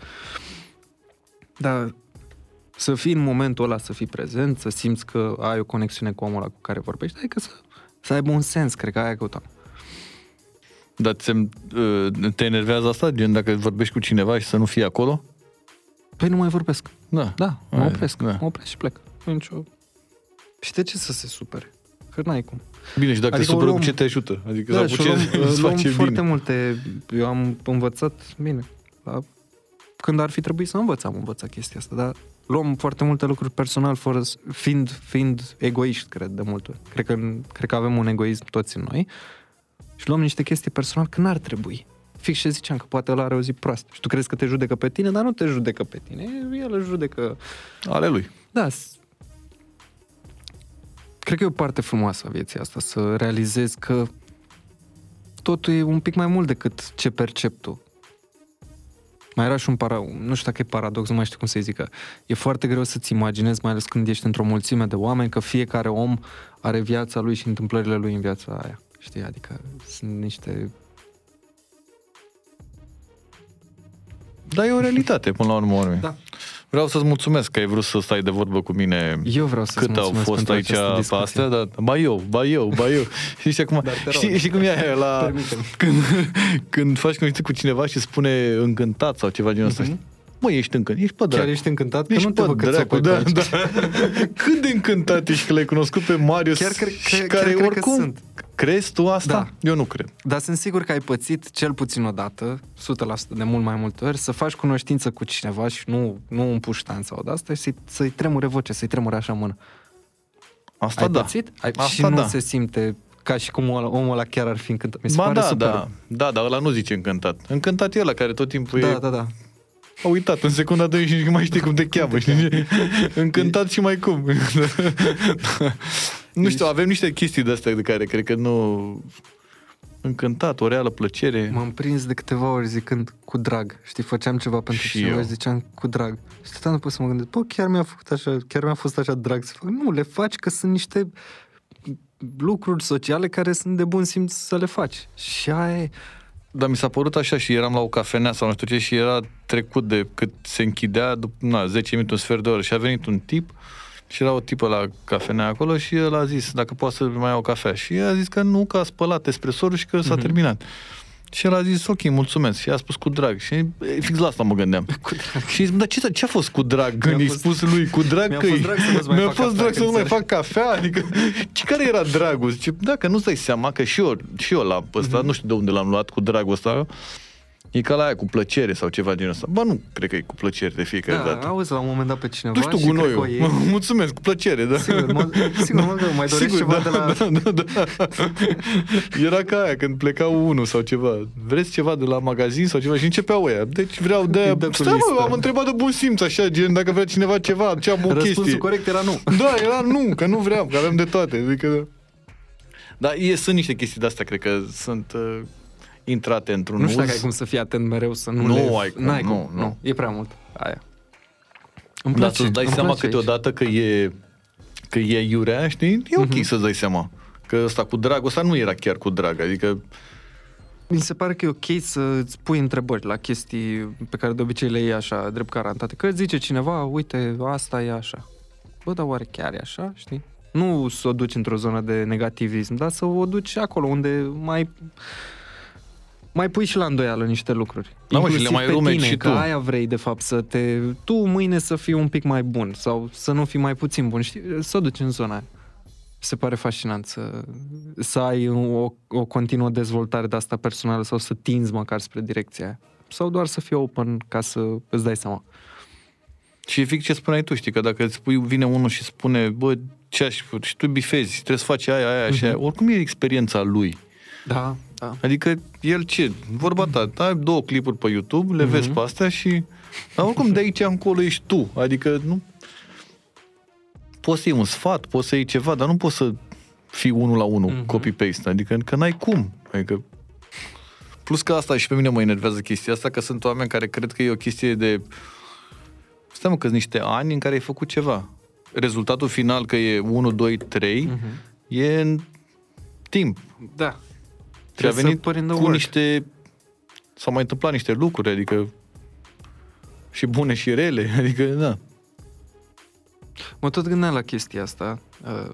Dar să fii în momentul ăla, să fii prezent, să simți că ai o conexiune cu omul ăla cu care vorbești, adică să, să aibă un sens, cred că aia căutam. Dar ți uh, te enervează asta? Gen dacă vorbești cu cineva și să nu fie acolo? Păi nu mai vorbesc. Da. Da, mă Aia, opresc. da. Mă opresc și plec. Nu e Nicio... Și de ce să se supere? Că n-ai cum. Bine, și dacă Adică te o supără, luăm- cu ce te ajută? Adică Da, sau și cu ce luăm, îți luăm face foarte bine? multe... Eu am învățat, bine, da, când ar fi trebuit să învăț, am învățat chestia asta, dar luăm foarte multe lucruri personal, fără, să- fiind, fiind egoiști, cred, de multe ori. Cred că, cred că avem un egoism toți în noi și luăm niște chestii personal când n-ar trebui. Fix ce ziceam, că poate ăla are o zi proastă. Și tu crezi că te judecă pe tine, dar nu te judecă pe tine. El îl judecă... Ale lui. Da, s- cred că e o parte frumoasă a vieții asta, să realizezi că totul e un pic mai mult decât ce percep tu. Mai era și un para... Nu știu dacă e paradox, nu mai știu cum să-i zic. că E foarte greu să-ți imaginezi, mai ales când ești într-o mulțime de oameni, că fiecare om are viața lui și întâmplările lui în viața aia. Știi? Adică sunt niște... Dar e o realitate, până la urmă. urme. Da. Vreau să-ți mulțumesc că ai vrut să stai de vorbă cu mine Eu vreau să-ți cât au mulțumesc fost pentru aici această pe discuție. astea, dar ba eu, ba eu, ba eu. Și știi acum, Dar te rog. știi, știi cum e aia la... Permite-mi. Când, când faci cunoștință cu cineva și spune încântat sau ceva genul ăsta, Mhm. știi? Mă, ești încântat, ești pe dracu. Chiar ești încântat? Că Ești nu te pe văd că ți-o dracu, pe da, aici. da. Cât de încântat ești că l-ai cunoscut pe Marius Chiar cred- și chiar- care chiar cred că oricum... sunt. Crezi tu asta? Da. Eu nu cred. Dar sunt sigur că ai pățit cel puțin o dată, 100% de mult mai multe ori, să faci cunoștință cu cineva și nu, nu un puștan sau de asta și să-i, să-i tremure voce, să-i tremure așa mână. Asta ai da. pățit? Ai, Asta și nu da. se simte ca și cum omul, omul ăla chiar ar fi încântat. Mi se Ba pare da, super. da, da, dar ăla nu zice încântat. Încântat e ăla care tot timpul da, e... da, da. A uitat în secunda 2 și nu mai știi cum te cheamă. știi? Încântat și mai cum. nu știu, avem niște chestii de-astea de care cred că nu... Încântat, o reală plăcere. M-am prins de câteva ori zicând cu drag. Știi, făceam ceva pentru Și cineva eu. și ziceam cu drag. Și stăteam după să mă gândesc, bă, chiar mi-a făcut așa, chiar mi-a fost așa drag să fac. Nu, le faci că sunt niște lucruri sociale care sunt de bun simț să le faci. Și aia e. Dar mi s-a părut așa și eram la o cafenea sau nu știu ce și era trecut de cât se închidea, după na, 10 minute, un sfert de oră și a venit un tip și era o tipă la cafenea acolo și el a zis dacă poate să mai ia o cafea. Și el a zis că nu, că a spălat espresorul și că s-a terminat. Și el a zis, ok, mulțumesc. Și a spus cu drag. Și e, fix la asta mă gândeam. Cu drag. Și zis, dar ce, ce a fost cu drag când i-ai fost- spus lui cu drag mi-a că fost e- drag să nu-ți mai mi-a fac fost cafea drag să nu când mai fac cafea? Adică, ce care era dragul? Zice, dacă nu-ți dai seama că și eu, și eu la ăsta, Mhm. nu știu de unde l-am luat cu dragul ăsta, e ca la aia cu plăcere sau ceva genul ăsta. Ba nu, cred că e cu plăcere de fiecare Da, dată. auzi la un moment dat pe cineva Nu știu și cred că o gunoiul. iei. Mulțumesc, cu plăcere, da. Sigur, mă, sigur, mă, mai dorești ceva da, de la... da, da, da. Era ca aia, când plecau unul sau ceva. Vreți ceva de la magazin sau ceva? Și începeau ăia. Deci vreau de aia. Îi dă cu Stai mă, listă. am întrebat de bun simț, așa, gen, dacă vrea cineva ceva, ce am o Răspunsul chestie. corect era nu. Da, era nu, că nu vreau, că avem de toate. Adică... Dar e, sunt niște chestii de-astea, cred că sunt uh, intrate într-un Nu știu uz. dacă ai cum să fii atent mereu să nu, Nu le... ai cum, N-ai nu, cum, nu. E prea mult. Aia. Îmi Dar place, să-ți dai îmi seama place câteodată că e, că e iurea, știi? E ok Mhm. să-ți dai seama. Că ăsta cu drag, ăsta nu era chiar cu drag, adică aici. Mi se pare că e ok să îți pui întrebări la chestii pe care de obicei le iei așa, drept garantate. Că îți zice cineva, uite, asta e așa. Bă, dar oare chiar e așa, știi? Nu să o duci într-o zonă de negativism, dar să o duci acolo unde mai mai pui și la îndoială niște lucruri. Da, mă, și Inclusiv le mai pe rumeci tine, și că tu. aia vrei, de fapt, să te... Tu mâine să fii un pic mai bun sau să nu fii mai puțin bun, știi? Să o duci în zona aia. Se pare fascinant să, să ai o, o continuă dezvoltare de asta personală sau să tinzi măcar spre direcția aia. Sau doar să fii open ca să îți dai seama. Și e fix ce spuneai tu, știi, că dacă îți spui, vine unul și spune, bă, ce aș fi, și tu bifezi, trebuie să faci aia, aia și aia, oricum e experiența lui. Da, da. Adică el ce? Vorba ta, ai două clipuri pe YouTube, le vezi Mhm. pe astea și... Dar oricum de aici încolo ești tu. Adică nu... Poți să iei un sfat, poți să iei ceva, dar nu poți să fii unul la unul, Mhm. copy-paste. Adică că n-ai cum. Adică... Plus că asta și pe mine mă enervează chestia asta, că sunt oameni care cred că e o chestie de... Stai mă, că sunt niște ani în care ai făcut ceva. Rezultatul final, că e 1, 2, 3, Mhm. e în timp. Da. Și a Trebuie să venit put in the cu work. niște... S-au mai întâmplat niște lucruri, adică și bune și rele, adică, da. Mă tot gândeam la chestia asta, uh,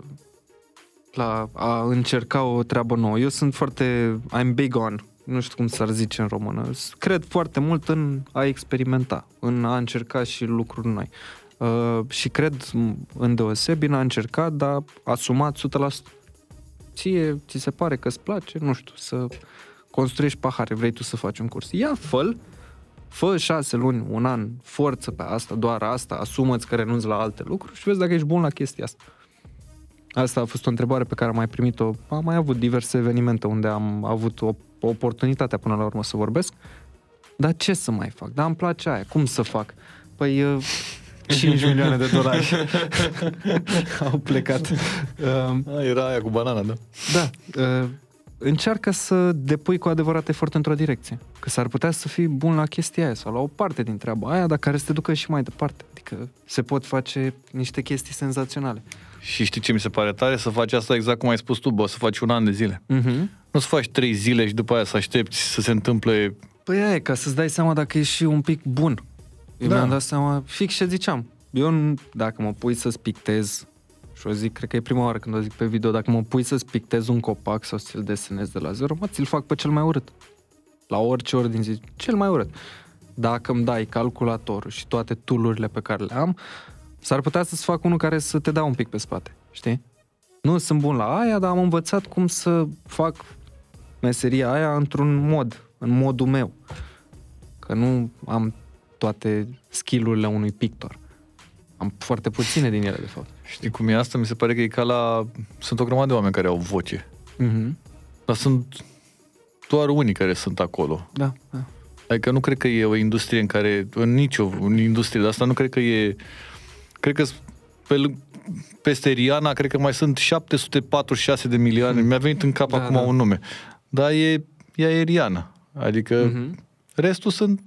la a încerca o treabă nouă. Eu sunt foarte, I'm big on, nu știu cum s-ar zice în română. S- Cred foarte mult în a experimenta, în a încerca și lucruri noi. Uh, și cred m, în deosebi în a încerca, dar asumat 100%. Ție ți se pare că îți place, nu știu, să construiești pahare, vrei tu să faci un curs. Ia, fă fă șase luni, un an, forță pe asta, doar asta, asumă-ți că renunți la alte lucruri și vezi dacă ești bun la chestia asta. Asta a fost o întrebare pe care am mai primit-o. Am mai avut diverse evenimente unde am avut o, o oportunitate până la urmă să vorbesc. Dar ce să mai fac? Dar îmi place aia. Cum să fac? Păi 5 milioane de dolari au plecat. A, era aia cu banana, da? Da. Uh, încearcă să depui cu adevărat efort într-o direcție. Că s-ar putea să fii bun la chestia aia sau la o parte din treaba aia, dar care să te ducă și mai departe. Adică se pot face niște chestii senzaționale. Și știi ce mi se pare tare? Să faci asta exact cum ai spus tu, bă, să faci un an de zile. Uh-huh. Nu să faci trei zile și după aia să aștepți să se întâmple... Păi aia e, ca să-ți dai seama dacă ești și un pic bun. Eu Da. mi-am dat seama, fix ce ziceam. Eu, nu- dacă mă pui să-ți pictez, și o zic, cred că e prima oară când o zic pe video, dacă mă pui să-ți pictez un copac sau să-ți-l desenez de la zero, mă, ți-l fac pe cel mai urât. La orice ordine zi, cel mai urât. Dacă îmi dai calculatorul și toate tool pe care le am, s-ar putea să-ți fac unul care să te dea un pic pe spate, știi? Nu sunt bun la aia, dar am învățat cum să fac meseria aia într-un mod, în modul meu. Că nu am toate skill-urile unui pictor. Am foarte puține din ele, de fapt. Știi cum e asta? Mi se pare că e ca la... Sunt o grămadă de oameni care au voce. Mm-hmm. Dar sunt doar unii care sunt acolo. Da, da. Adică nu cred că e o industrie în care, în nicio în industrie de asta, nu cred că e, cred că pe, lâng- peste Riana, cred că mai sunt 746 de milioane, mi-a venit în cap Da, acum da. un nume, dar e, ea e Riana, adică Mhm. restul sunt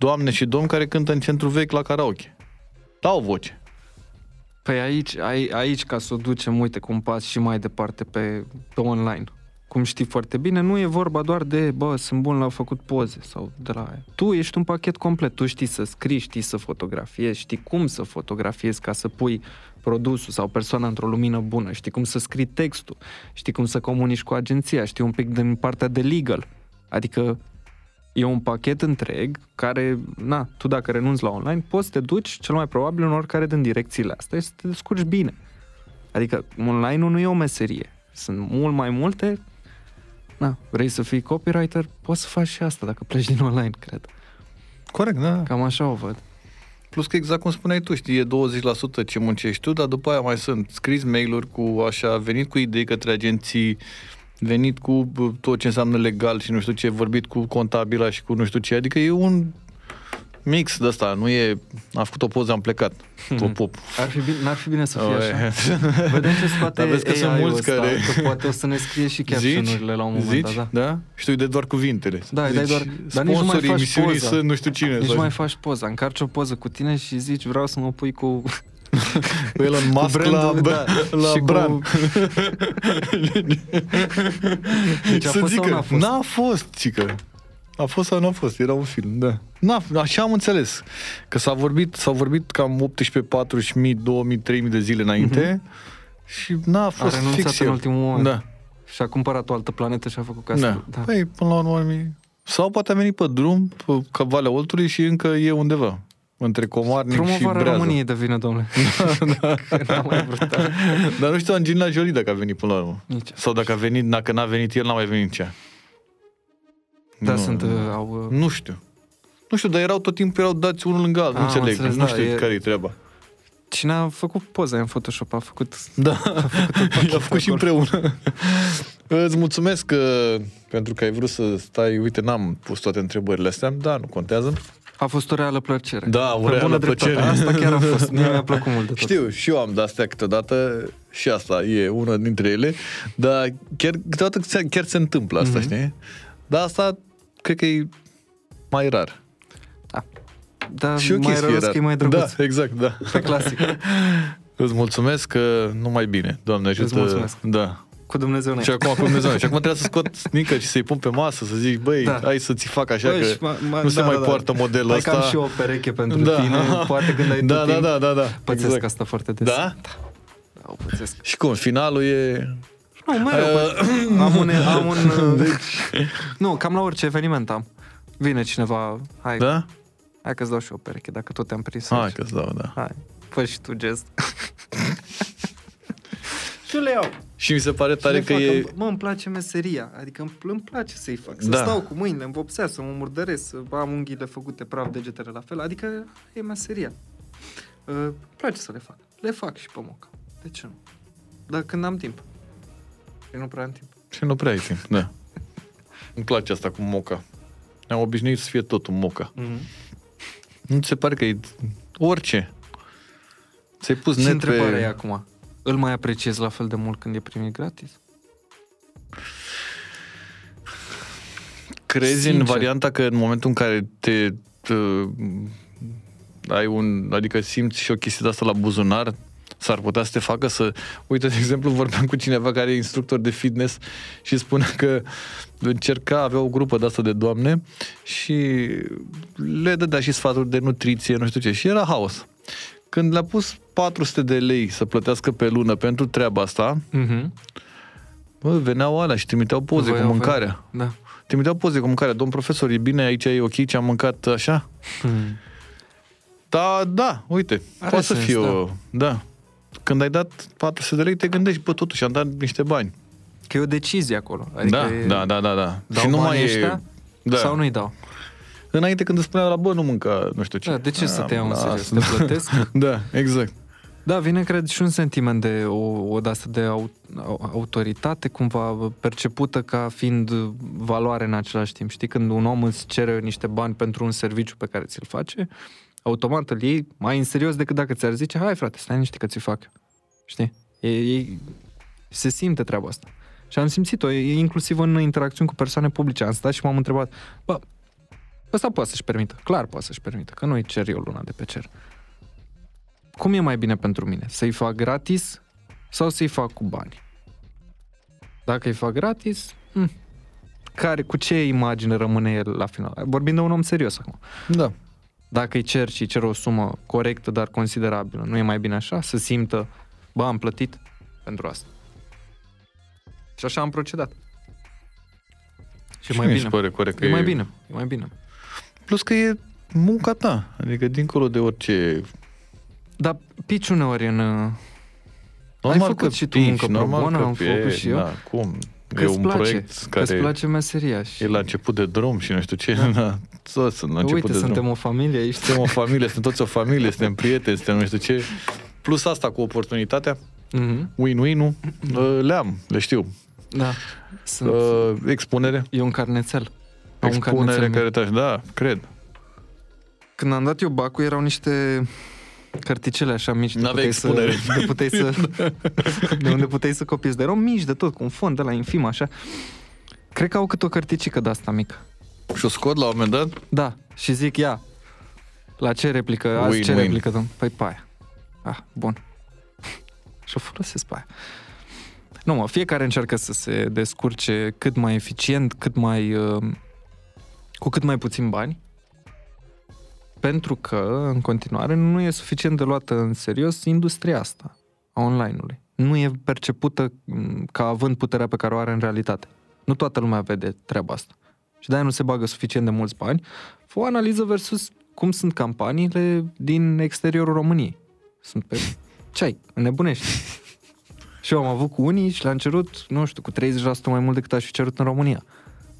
doamne și domni care cântă în centru vechi la karaoke. Dau voce. Păi aici, ai, aici, ca să o ducem, uite, cu un pas și mai departe pe, pe online. Cum știi foarte bine, nu e vorba doar de, bă, sunt bun la făcut poze sau de la aia. Tu ești un pachet complet. Tu știi să scrii, știi să fotografiezi, știi cum să fotografiezi ca să pui produsul sau persoana într-o lumină bună, știi cum să scrii textul, știi cum să comunici cu agenția, știi un pic din partea de legal. Adică e un pachet întreg care, na, tu dacă renunți la online, poți să te duci cel mai probabil în oricare din direcțiile astea și să te descurci bine. Adică online nu e o meserie. Sunt mult mai multe. Na, vrei să fii copywriter, poți să faci și asta dacă pleci din online, cred. Corect, da. Cam așa o văd. Plus că exact cum spuneai tu, știi, e 20% ce muncești tu, dar după aia mai sunt scris mail-uri cu așa, venit cu idei către agenții, venit cu bă, tot ce înseamnă legal și nu știu ce, vorbit cu contabila și cu nu știu ce, adică e un mix de asta, nu e, am făcut o poză, am plecat, pop, pop. Ar fi bine, n-ar fi bine să fie Oh, așa. Vedem ce scoate Dar vezi că sunt AI-ul mulți ăsta, care- Că poate o să ne scrie și Zici? caption-urile la un moment Zici? dat. Da. da? Și tu îi dai doar cuvintele. Da, îi dai Zici, doar- dar nici nu mai sponsorii faci emisiunii poza. sunt nu știu cine. Nici sau- nu mai faci poza. Încarci o poză cu tine și zici vreau să mă pui cu, Cu Elon Musk la, brandul, da, la și cu- brand. Deci a Să fost zică, sau n-a fost? N-a fost, cică. A fost sau n-a fost, era un film, da. N-a, așa am înțeles. Că s-a vorbit, s-a vorbit cam 18, 40.000, 2.000, 3.000 de zile înainte și n-a A fost renunțat fix în el. ultimul moment. Da, Și a cumpărat o altă planetă și a făcut da. casă. da. Păi, până la urmă, mi- sau poate a venit pe drum, pe ca Valea Oltului și încă e undeva. Între Comarnic și Promovarea Brează. României de vină, domnule. da. N-am mai vrut. da. Dar nu știu Angelina Jolie dacă a venit până la urmă. Nici. Sau dacă a venit, dacă n-a venit el, n-a mai venit nici ea. Da, Nu. sunt, uh, au... uh, Nu știu. Nu știu, dar erau tot timpul erau dați unul lângă altul. Nu Am înțeleg. înțeles, nu da, știu e- care e treaba. Cine a făcut poza în Photoshop? A făcut... Da, i-a făcut și acolo. împreună. Îți mulțumesc că, pentru că ai vrut să stai, uite, n-am pus toate întrebările astea, da, nu contează. A fost o reală plăcere. Da, o Pe reală bună dreptate. plăcere. Asta chiar a fost. Mie mi-a plăcut mult de tot. Știu, și eu am de astea câteodată și asta e una dintre ele, dar chiar, câteodată ți- chiar se întâmplă asta, Mhm. știi? Dar asta cred că e mai rar. Da, și ok mai să fie rău rar. că e mai drăguț. Da, exact, da. Pe clasic. Îți mulțumesc că numai bine, Doamne ajută. mulțumesc. Da. Cu Dumnezeu Și înainte. acum cu Dumnezeu. Și acum trebuie să scot snică și să-i pun pe masă, să zici, băi, Da. hai să ți fac așa, Băi, că și ma- ma- nu se da, mai da, da. poartă modelul Hai ăsta. că am și eu o pereche pentru Da. tine. Poate când ai Da, tot da, timp. da, da, da. Pățesc Exact. asta foarte des. Da? Da, o pățesc. Și cum, finalul e... Nu, mereu. Uh, am un... Am un deci... Nu, cam la orice eveniment am. Vine cineva, hai, Da? hai că-ți dau și eu o pereche, dacă tot te-am prins Hai aici. că-ți dau, da. Hai, fă și tu gest. și le iau. Și mi se pare Și tare le că fac, e... îmi- Mă, îmi place meseria. Adică îmi, îmi place să-i fac. Să Da. stau cu mâinile în vopsea, să mă murdăresc, să am unghiile făcute praf, degetele la fel. Adică e meseria. Uh, îmi place să le fac. Le fac și pe moca. De ce nu? Dar când am timp. Eu nu prea am timp. Și nu prea ai timp, da. Îmi place asta cu moca. Ne-am obișnuit să fie totul moca. Nu ți se pare că e orice. Ți-ai pus Și net întrebarea pe... e acum. Îl mai apreciezi la fel de mult când e primit gratis? Crezi în Sincer. varianta că în momentul în care te, te ai un, adică simți și o chestie de asta la buzunar, s-ar putea să te facă să... Uite, de exemplu, vorbeam cu cineva care e instructor de fitness și spunea că încerca, avea o grupă de asta de doamne și le dădea și sfaturi de nutriție, nu știu ce, și era haos. Când le-a pus 400 de lei să plătească pe lună pentru treaba asta, Mhm. bă, veneau alea și trimiteau poze Voiau- cu mâncarea. Da. Trimiteau poze cu mâncarea. Domn profesor, e bine aici, e ok ce am mâncat așa? Hmm. Da, da, uite, Are poate să sens, fie o... Da. Când ai dat 400 de lei, te gândești, bă, totuși am dat niște bani. Că e o decizie acolo. Adică da, e, da, da, da, da. Dau și nu mai ăștia Da. sau nu-i dau? Înainte când îți spunea la bă, nu mânca, nu știu ce. Da, de ce să te iau în lasă. serios? Te plătesc? Da, exact. Da, vine, cred, și un sentiment de o, o de-asta de au, au, autoritate, cumva percepută ca fiind valoare în același timp. Știi, când un om îți cere niște bani pentru un serviciu pe care ți-l face, automat îl iei mai în serios decât dacă ți-ar zice, hai frate, stai niște că ți fac. Știi? E, e, se simte treaba asta. Și am simțit-o, e, inclusiv în interacțiuni cu persoane publice. Am stat și m-am întrebat, bă, ăsta poate să-și permită, clar poate să-și permită, că nu-i cer eu luna de pe cer cum e mai bine pentru mine? Să-i fac gratis sau să-i fac cu bani? Dacă îi fac gratis, hm, care, cu ce imagine rămâne el la final? Vorbim de un om serios acum. Da. Dacă îi cer și îi cer o sumă corectă, dar considerabilă, nu e mai bine așa? Să simtă, bă, am plătit pentru asta. Și așa am procedat. Și, Și mai mi bine. se pare corect că E mai bine, e mai bine. Plus că e munca ta. Adică dincolo de orice... Dar pici uneori în... uh, Normal făcut că și tu pici, muncă pro normal bono, că am e, făcut și eu. Da, cum? Că e îți un place, proiect că îți care place meseria și... e la început de drum și nu știu ce. Da. Toți sunt la început Uite, de suntem drum. o familie aici. Suntem o familie, suntem toți o familie, suntem prieteni, suntem nu știu ce. Plus asta cu oportunitatea, Mhm. win-win-ul, uh, le am, le știu. Da. Sunt, Uh, expunere, e un carnețel. Am un expunere carnețel care mic. te Da, cred. Când am dat eu bacul, erau niște carticele așa mici de N-aveai puteai, să, expunere. de, puteai să, de unde puteai să copiezi. Dar erau mici de tot, cu un fond de la infim, așa. Cred că au cât o carticică de asta mică. Și o scot la un moment dat? Da, și zic, ia, la ce replică? Azi Win, ce win. replică, domn? Păi pe aia. Ah, bun. și o folosesc pe aia. Nu, mă, fiecare încearcă să se descurce cât mai eficient, cât mai... Uh, cu cât mai puțin bani, pentru că, în continuare, nu e suficient de luată în serios industria asta a online-ului. Nu e percepută m, ca având puterea pe care o are în realitate. Nu toată lumea vede treaba asta. Și de-aia nu se bagă suficient de mulți bani. Fă o analiză versus cum sunt campaniile din exteriorul României. Sunt pe... Ce ai? Înnebunești. Și eu am avut cu unii și le-am cerut, nu știu, cu 30% mai mult decât aș fi cerut în România.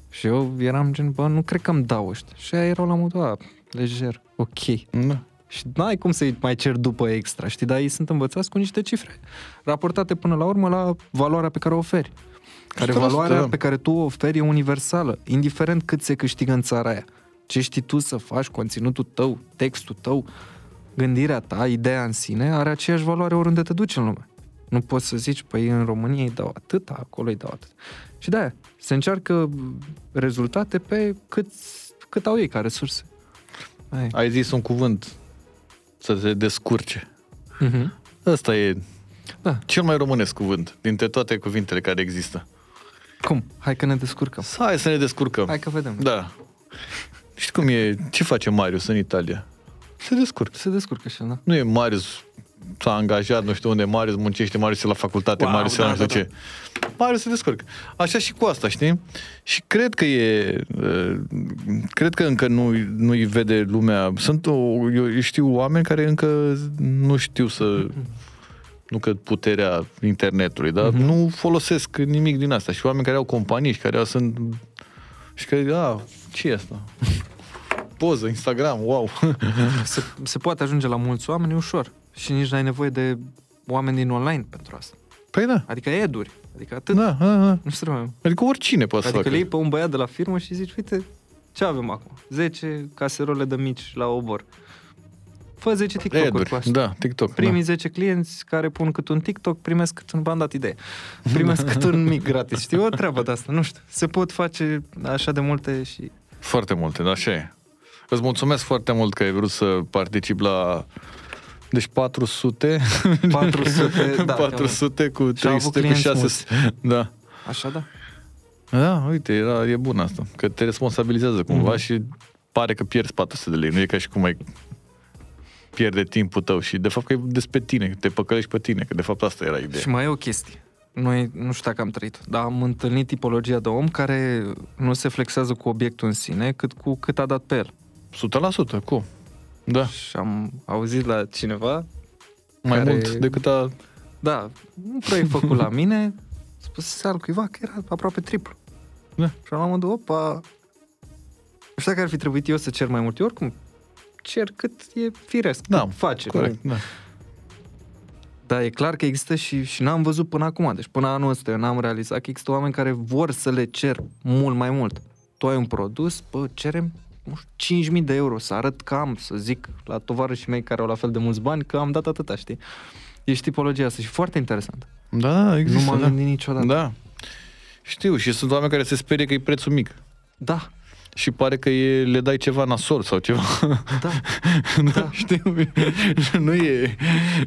Și eu eram gen, bă, nu cred că îmi dau ăștia. Și aia erau la modul, a, lejer, ok. Da. Și n-ai cum să-i mai cer după extra, știi? Dar ei sunt învățați cu niște cifre raportate până la urmă la valoarea pe care o oferi. Care 100%, valoarea da. pe care tu o oferi e universală, indiferent cât se câștigă în țara aia. Ce știi tu să faci, conținutul tău, textul tău, gândirea ta, ideea în sine, are aceeași valoare oriunde te duci în lume. Nu poți să zici, păi în România îi dau atâta, acolo îi dau atât. Și de-aia se încearcă rezultate pe cât, cât au ei ca resurse. Aia. e. Ai zis un cuvânt să se descurce. Mhm. Ăsta e Da. cel mai românesc cuvânt dintre toate cuvintele care există. Cum? Hai că ne descurcăm. Să hai să ne descurcăm. Hai că vedem. Da. Știi cum e? Ce face Marius în Italia? Se descurcă. Se descurcă și el, da? Nu e Marius s-a angajat, nu știu unde, Marius muncește, Marius e la facultate, Wow, Marius e da, la nu știu da, ce. Marius se descurcă. Așa și cu asta, știi? Și cred că e... uh, Cred că încă nu, nu-i vede lumea. Sunt o, eu știu oameni care încă nu știu să nu că puterea internetului, dar uh-huh. nu folosesc nimic din asta. Și oameni care au companii și care au, sunt... Și care, a, ce e asta? Poză, Instagram, wow! se, se poate ajunge la mulți oameni ușor. Și nici n-ai nevoie de oameni din online pentru asta. Păi da. Adică eduri. Adică atât. Da, da, da. Nu știu mai Adică oricine poate Adică să le facă. iei pe un băiat de la firmă și zici, uite, ce avem acum? 10 caserole de mici la obor. Fă 10 TikTok-uri cu Eduri, asta. da, TikTok. Primii 10 clienți care pun cât un TikTok primesc cât un, v-am dat idee, primesc cât un mic gratis. Știi, o treabă de asta, nu știu. Se pot face așa de multe și... Da. Foarte multe, da, așa e. Îți mulțumesc foarte mult că ai vrut să particip la... Deci 400... 400, da, 400 cu Și au avut 300 cu clienți 600. Da. Așa, da. Da, uite, era, e bun asta. Că te responsabilizează cumva Mhm. și pare că pierzi 400 de lei. Nu e ca și cum ai pierde timpul tău și de fapt că e despre tine, că te păcălești pe tine, că de fapt asta era ideea. Și mai e o chestie. Noi, nu știu dacă am trăit, dar am întâlnit tipologia de om care nu se flexează cu obiectul în sine, cât cu cât a dat pe el. 100%, cum? Da, Și am auzit la cineva, mai Care- mult decât a... da, un proiect făcut la mine, spusese al cuiva că era aproape triplu. Da. Și am la modul, opa, nu știu dacă ar fi trebuit eu să cer mai mult, eu oricum cer cât e firesc, Da, cât face. Corect, nu? da. Dar e clar că există și, și n-am văzut până acum, deci până anul ăsta eu n-am realizat că există oameni care vor să le cer mult mai mult. Tu ai un produs, bă, cerem nu știu, 5.000 de euro, să arăt că am, să zic la tovarășii mei care au la fel de mulți bani, că am dat atâta, știi? Ești tipologia asta și foarte interesant. Da, există, nu m-am da. gândit niciodată. Da. Știu, și sunt oameni care se sperie că e prețul mic. Da, Și pare că e, le dai ceva nasol sau ceva. da. da, știu. nu e...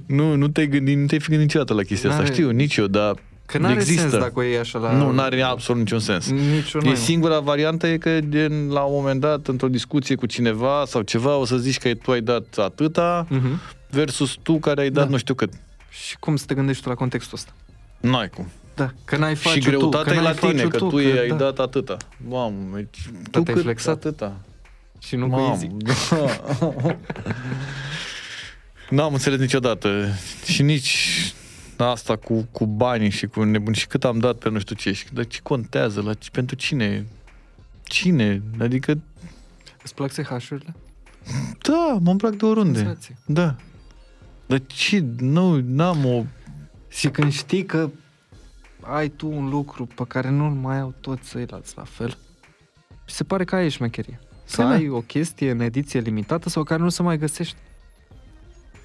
Nu, nu te-ai gândit, nu te-ai fi gândit niciodată la chestia asta. N-are- Știu, nici eu, dar Că n-are există. sens dacă o iei așa la... Nu, n-are absolut niciun sens. Niciun E singura variantă e că gen, la un moment dat, într-o discuție cu cineva sau ceva, o să zici că tu ai dat atâta Mm-hmm. versus tu care ai dat Da. nu știu cât. Și cum să te gândești tu la contextul ăsta? N-ai cum. Da, că n-ai face și greutatea tu, că e la n-ai tine, face că tu, că, ai da. dat atâta. Mamă, deci, tu te-ai cât flexat. atâta. Și nu cu Mamă, easy. da. N-am înțeles niciodată. Și nici asta cu, cu banii și cu nebun și cât am dat pe nu știu ce. Și, dar ce contează? La, ce- pentru cine? Cine? Adică, Îți plac SH-urile? da, mă plac de oriunde. Senzație. Da. Dar ce? Nu, n-am o... Și când știi că ai tu un lucru pe care nu-l mai au toți ceilalți la fel, mi se pare că ai șmecherie. Să Da, da. ai o chestie în ediție limitată sau care nu se mai găsește.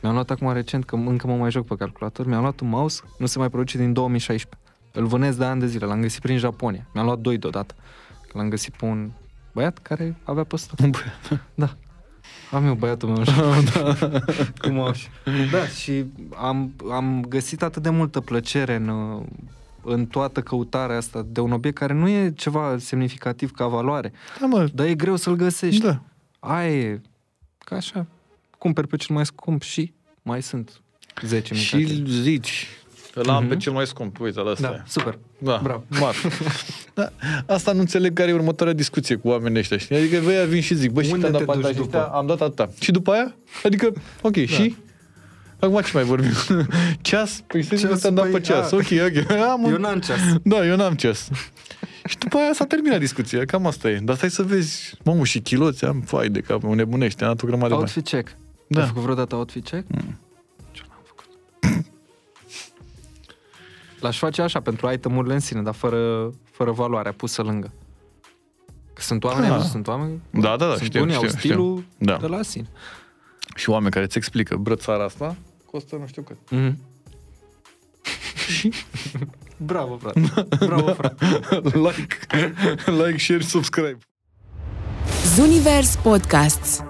Mi-am luat acum recent, că încă mă mai joc pe calculator, mi-am luat un mouse, nu se mai produce din 2016. Îl vânez de ani de zile, l-am găsit prin Japonia. Mi-am luat doi deodată. Că L-am găsit pe un băiat care avea pe ăsta. Da. Am eu băiatul meu în Japonia. Cu mouse. Da, și am, am găsit atât de multă plăcere în, uh, în toată căutarea asta de un obiect care nu e ceva semnificativ ca valoare, Da, mă, dar e greu să-l găsești. da. Aia e, ca așa, cumperi pe cel mai scump și mai sunt 10 Și și... îl zici. Îl am pe Mhm. cel mai scump. Uite, la asta Da, e. super. Da, Bravo. Mar. da, asta nu înțeleg care e următoarea discuție cu oamenii ăștia. Știi? Adică voi vin și zic, bă, și Unde te-am te dat duci bani ăștia, după? am dat atâta. Și după aia? Adică, ok, da. și? Acum ce mai vorbim? ceas? Păi să zic că Ceas, ți-am dat păi, pe ceas. a. Ok, ok. Am un... Eu n-am ceas. Da, eu n-am ceas. și după aia s-a terminat discuția, cam asta e. Dar stai să vezi, mamă, și chiloți am, fai de cap, mă nebunește, am dat o grămadă de bani. Outfit check. Da. Ai făcut vreodată outfit check? Mm. Ce n-am făcut. L-aș face așa, pentru itemurile în sine, dar fără, fără valoarea pusă lângă. Că sunt oameni, Ah. ai văzut, sunt oameni... Da, da, da, sunt știu, unii, au știu, știu. stilul Da. de la sine. Și oameni care îți explică, brățara asta costă nu știu cât. Mm-hmm. Și Bravo, frate. Bravo, frate. like, like, share, subscribe. Zunivers Podcasts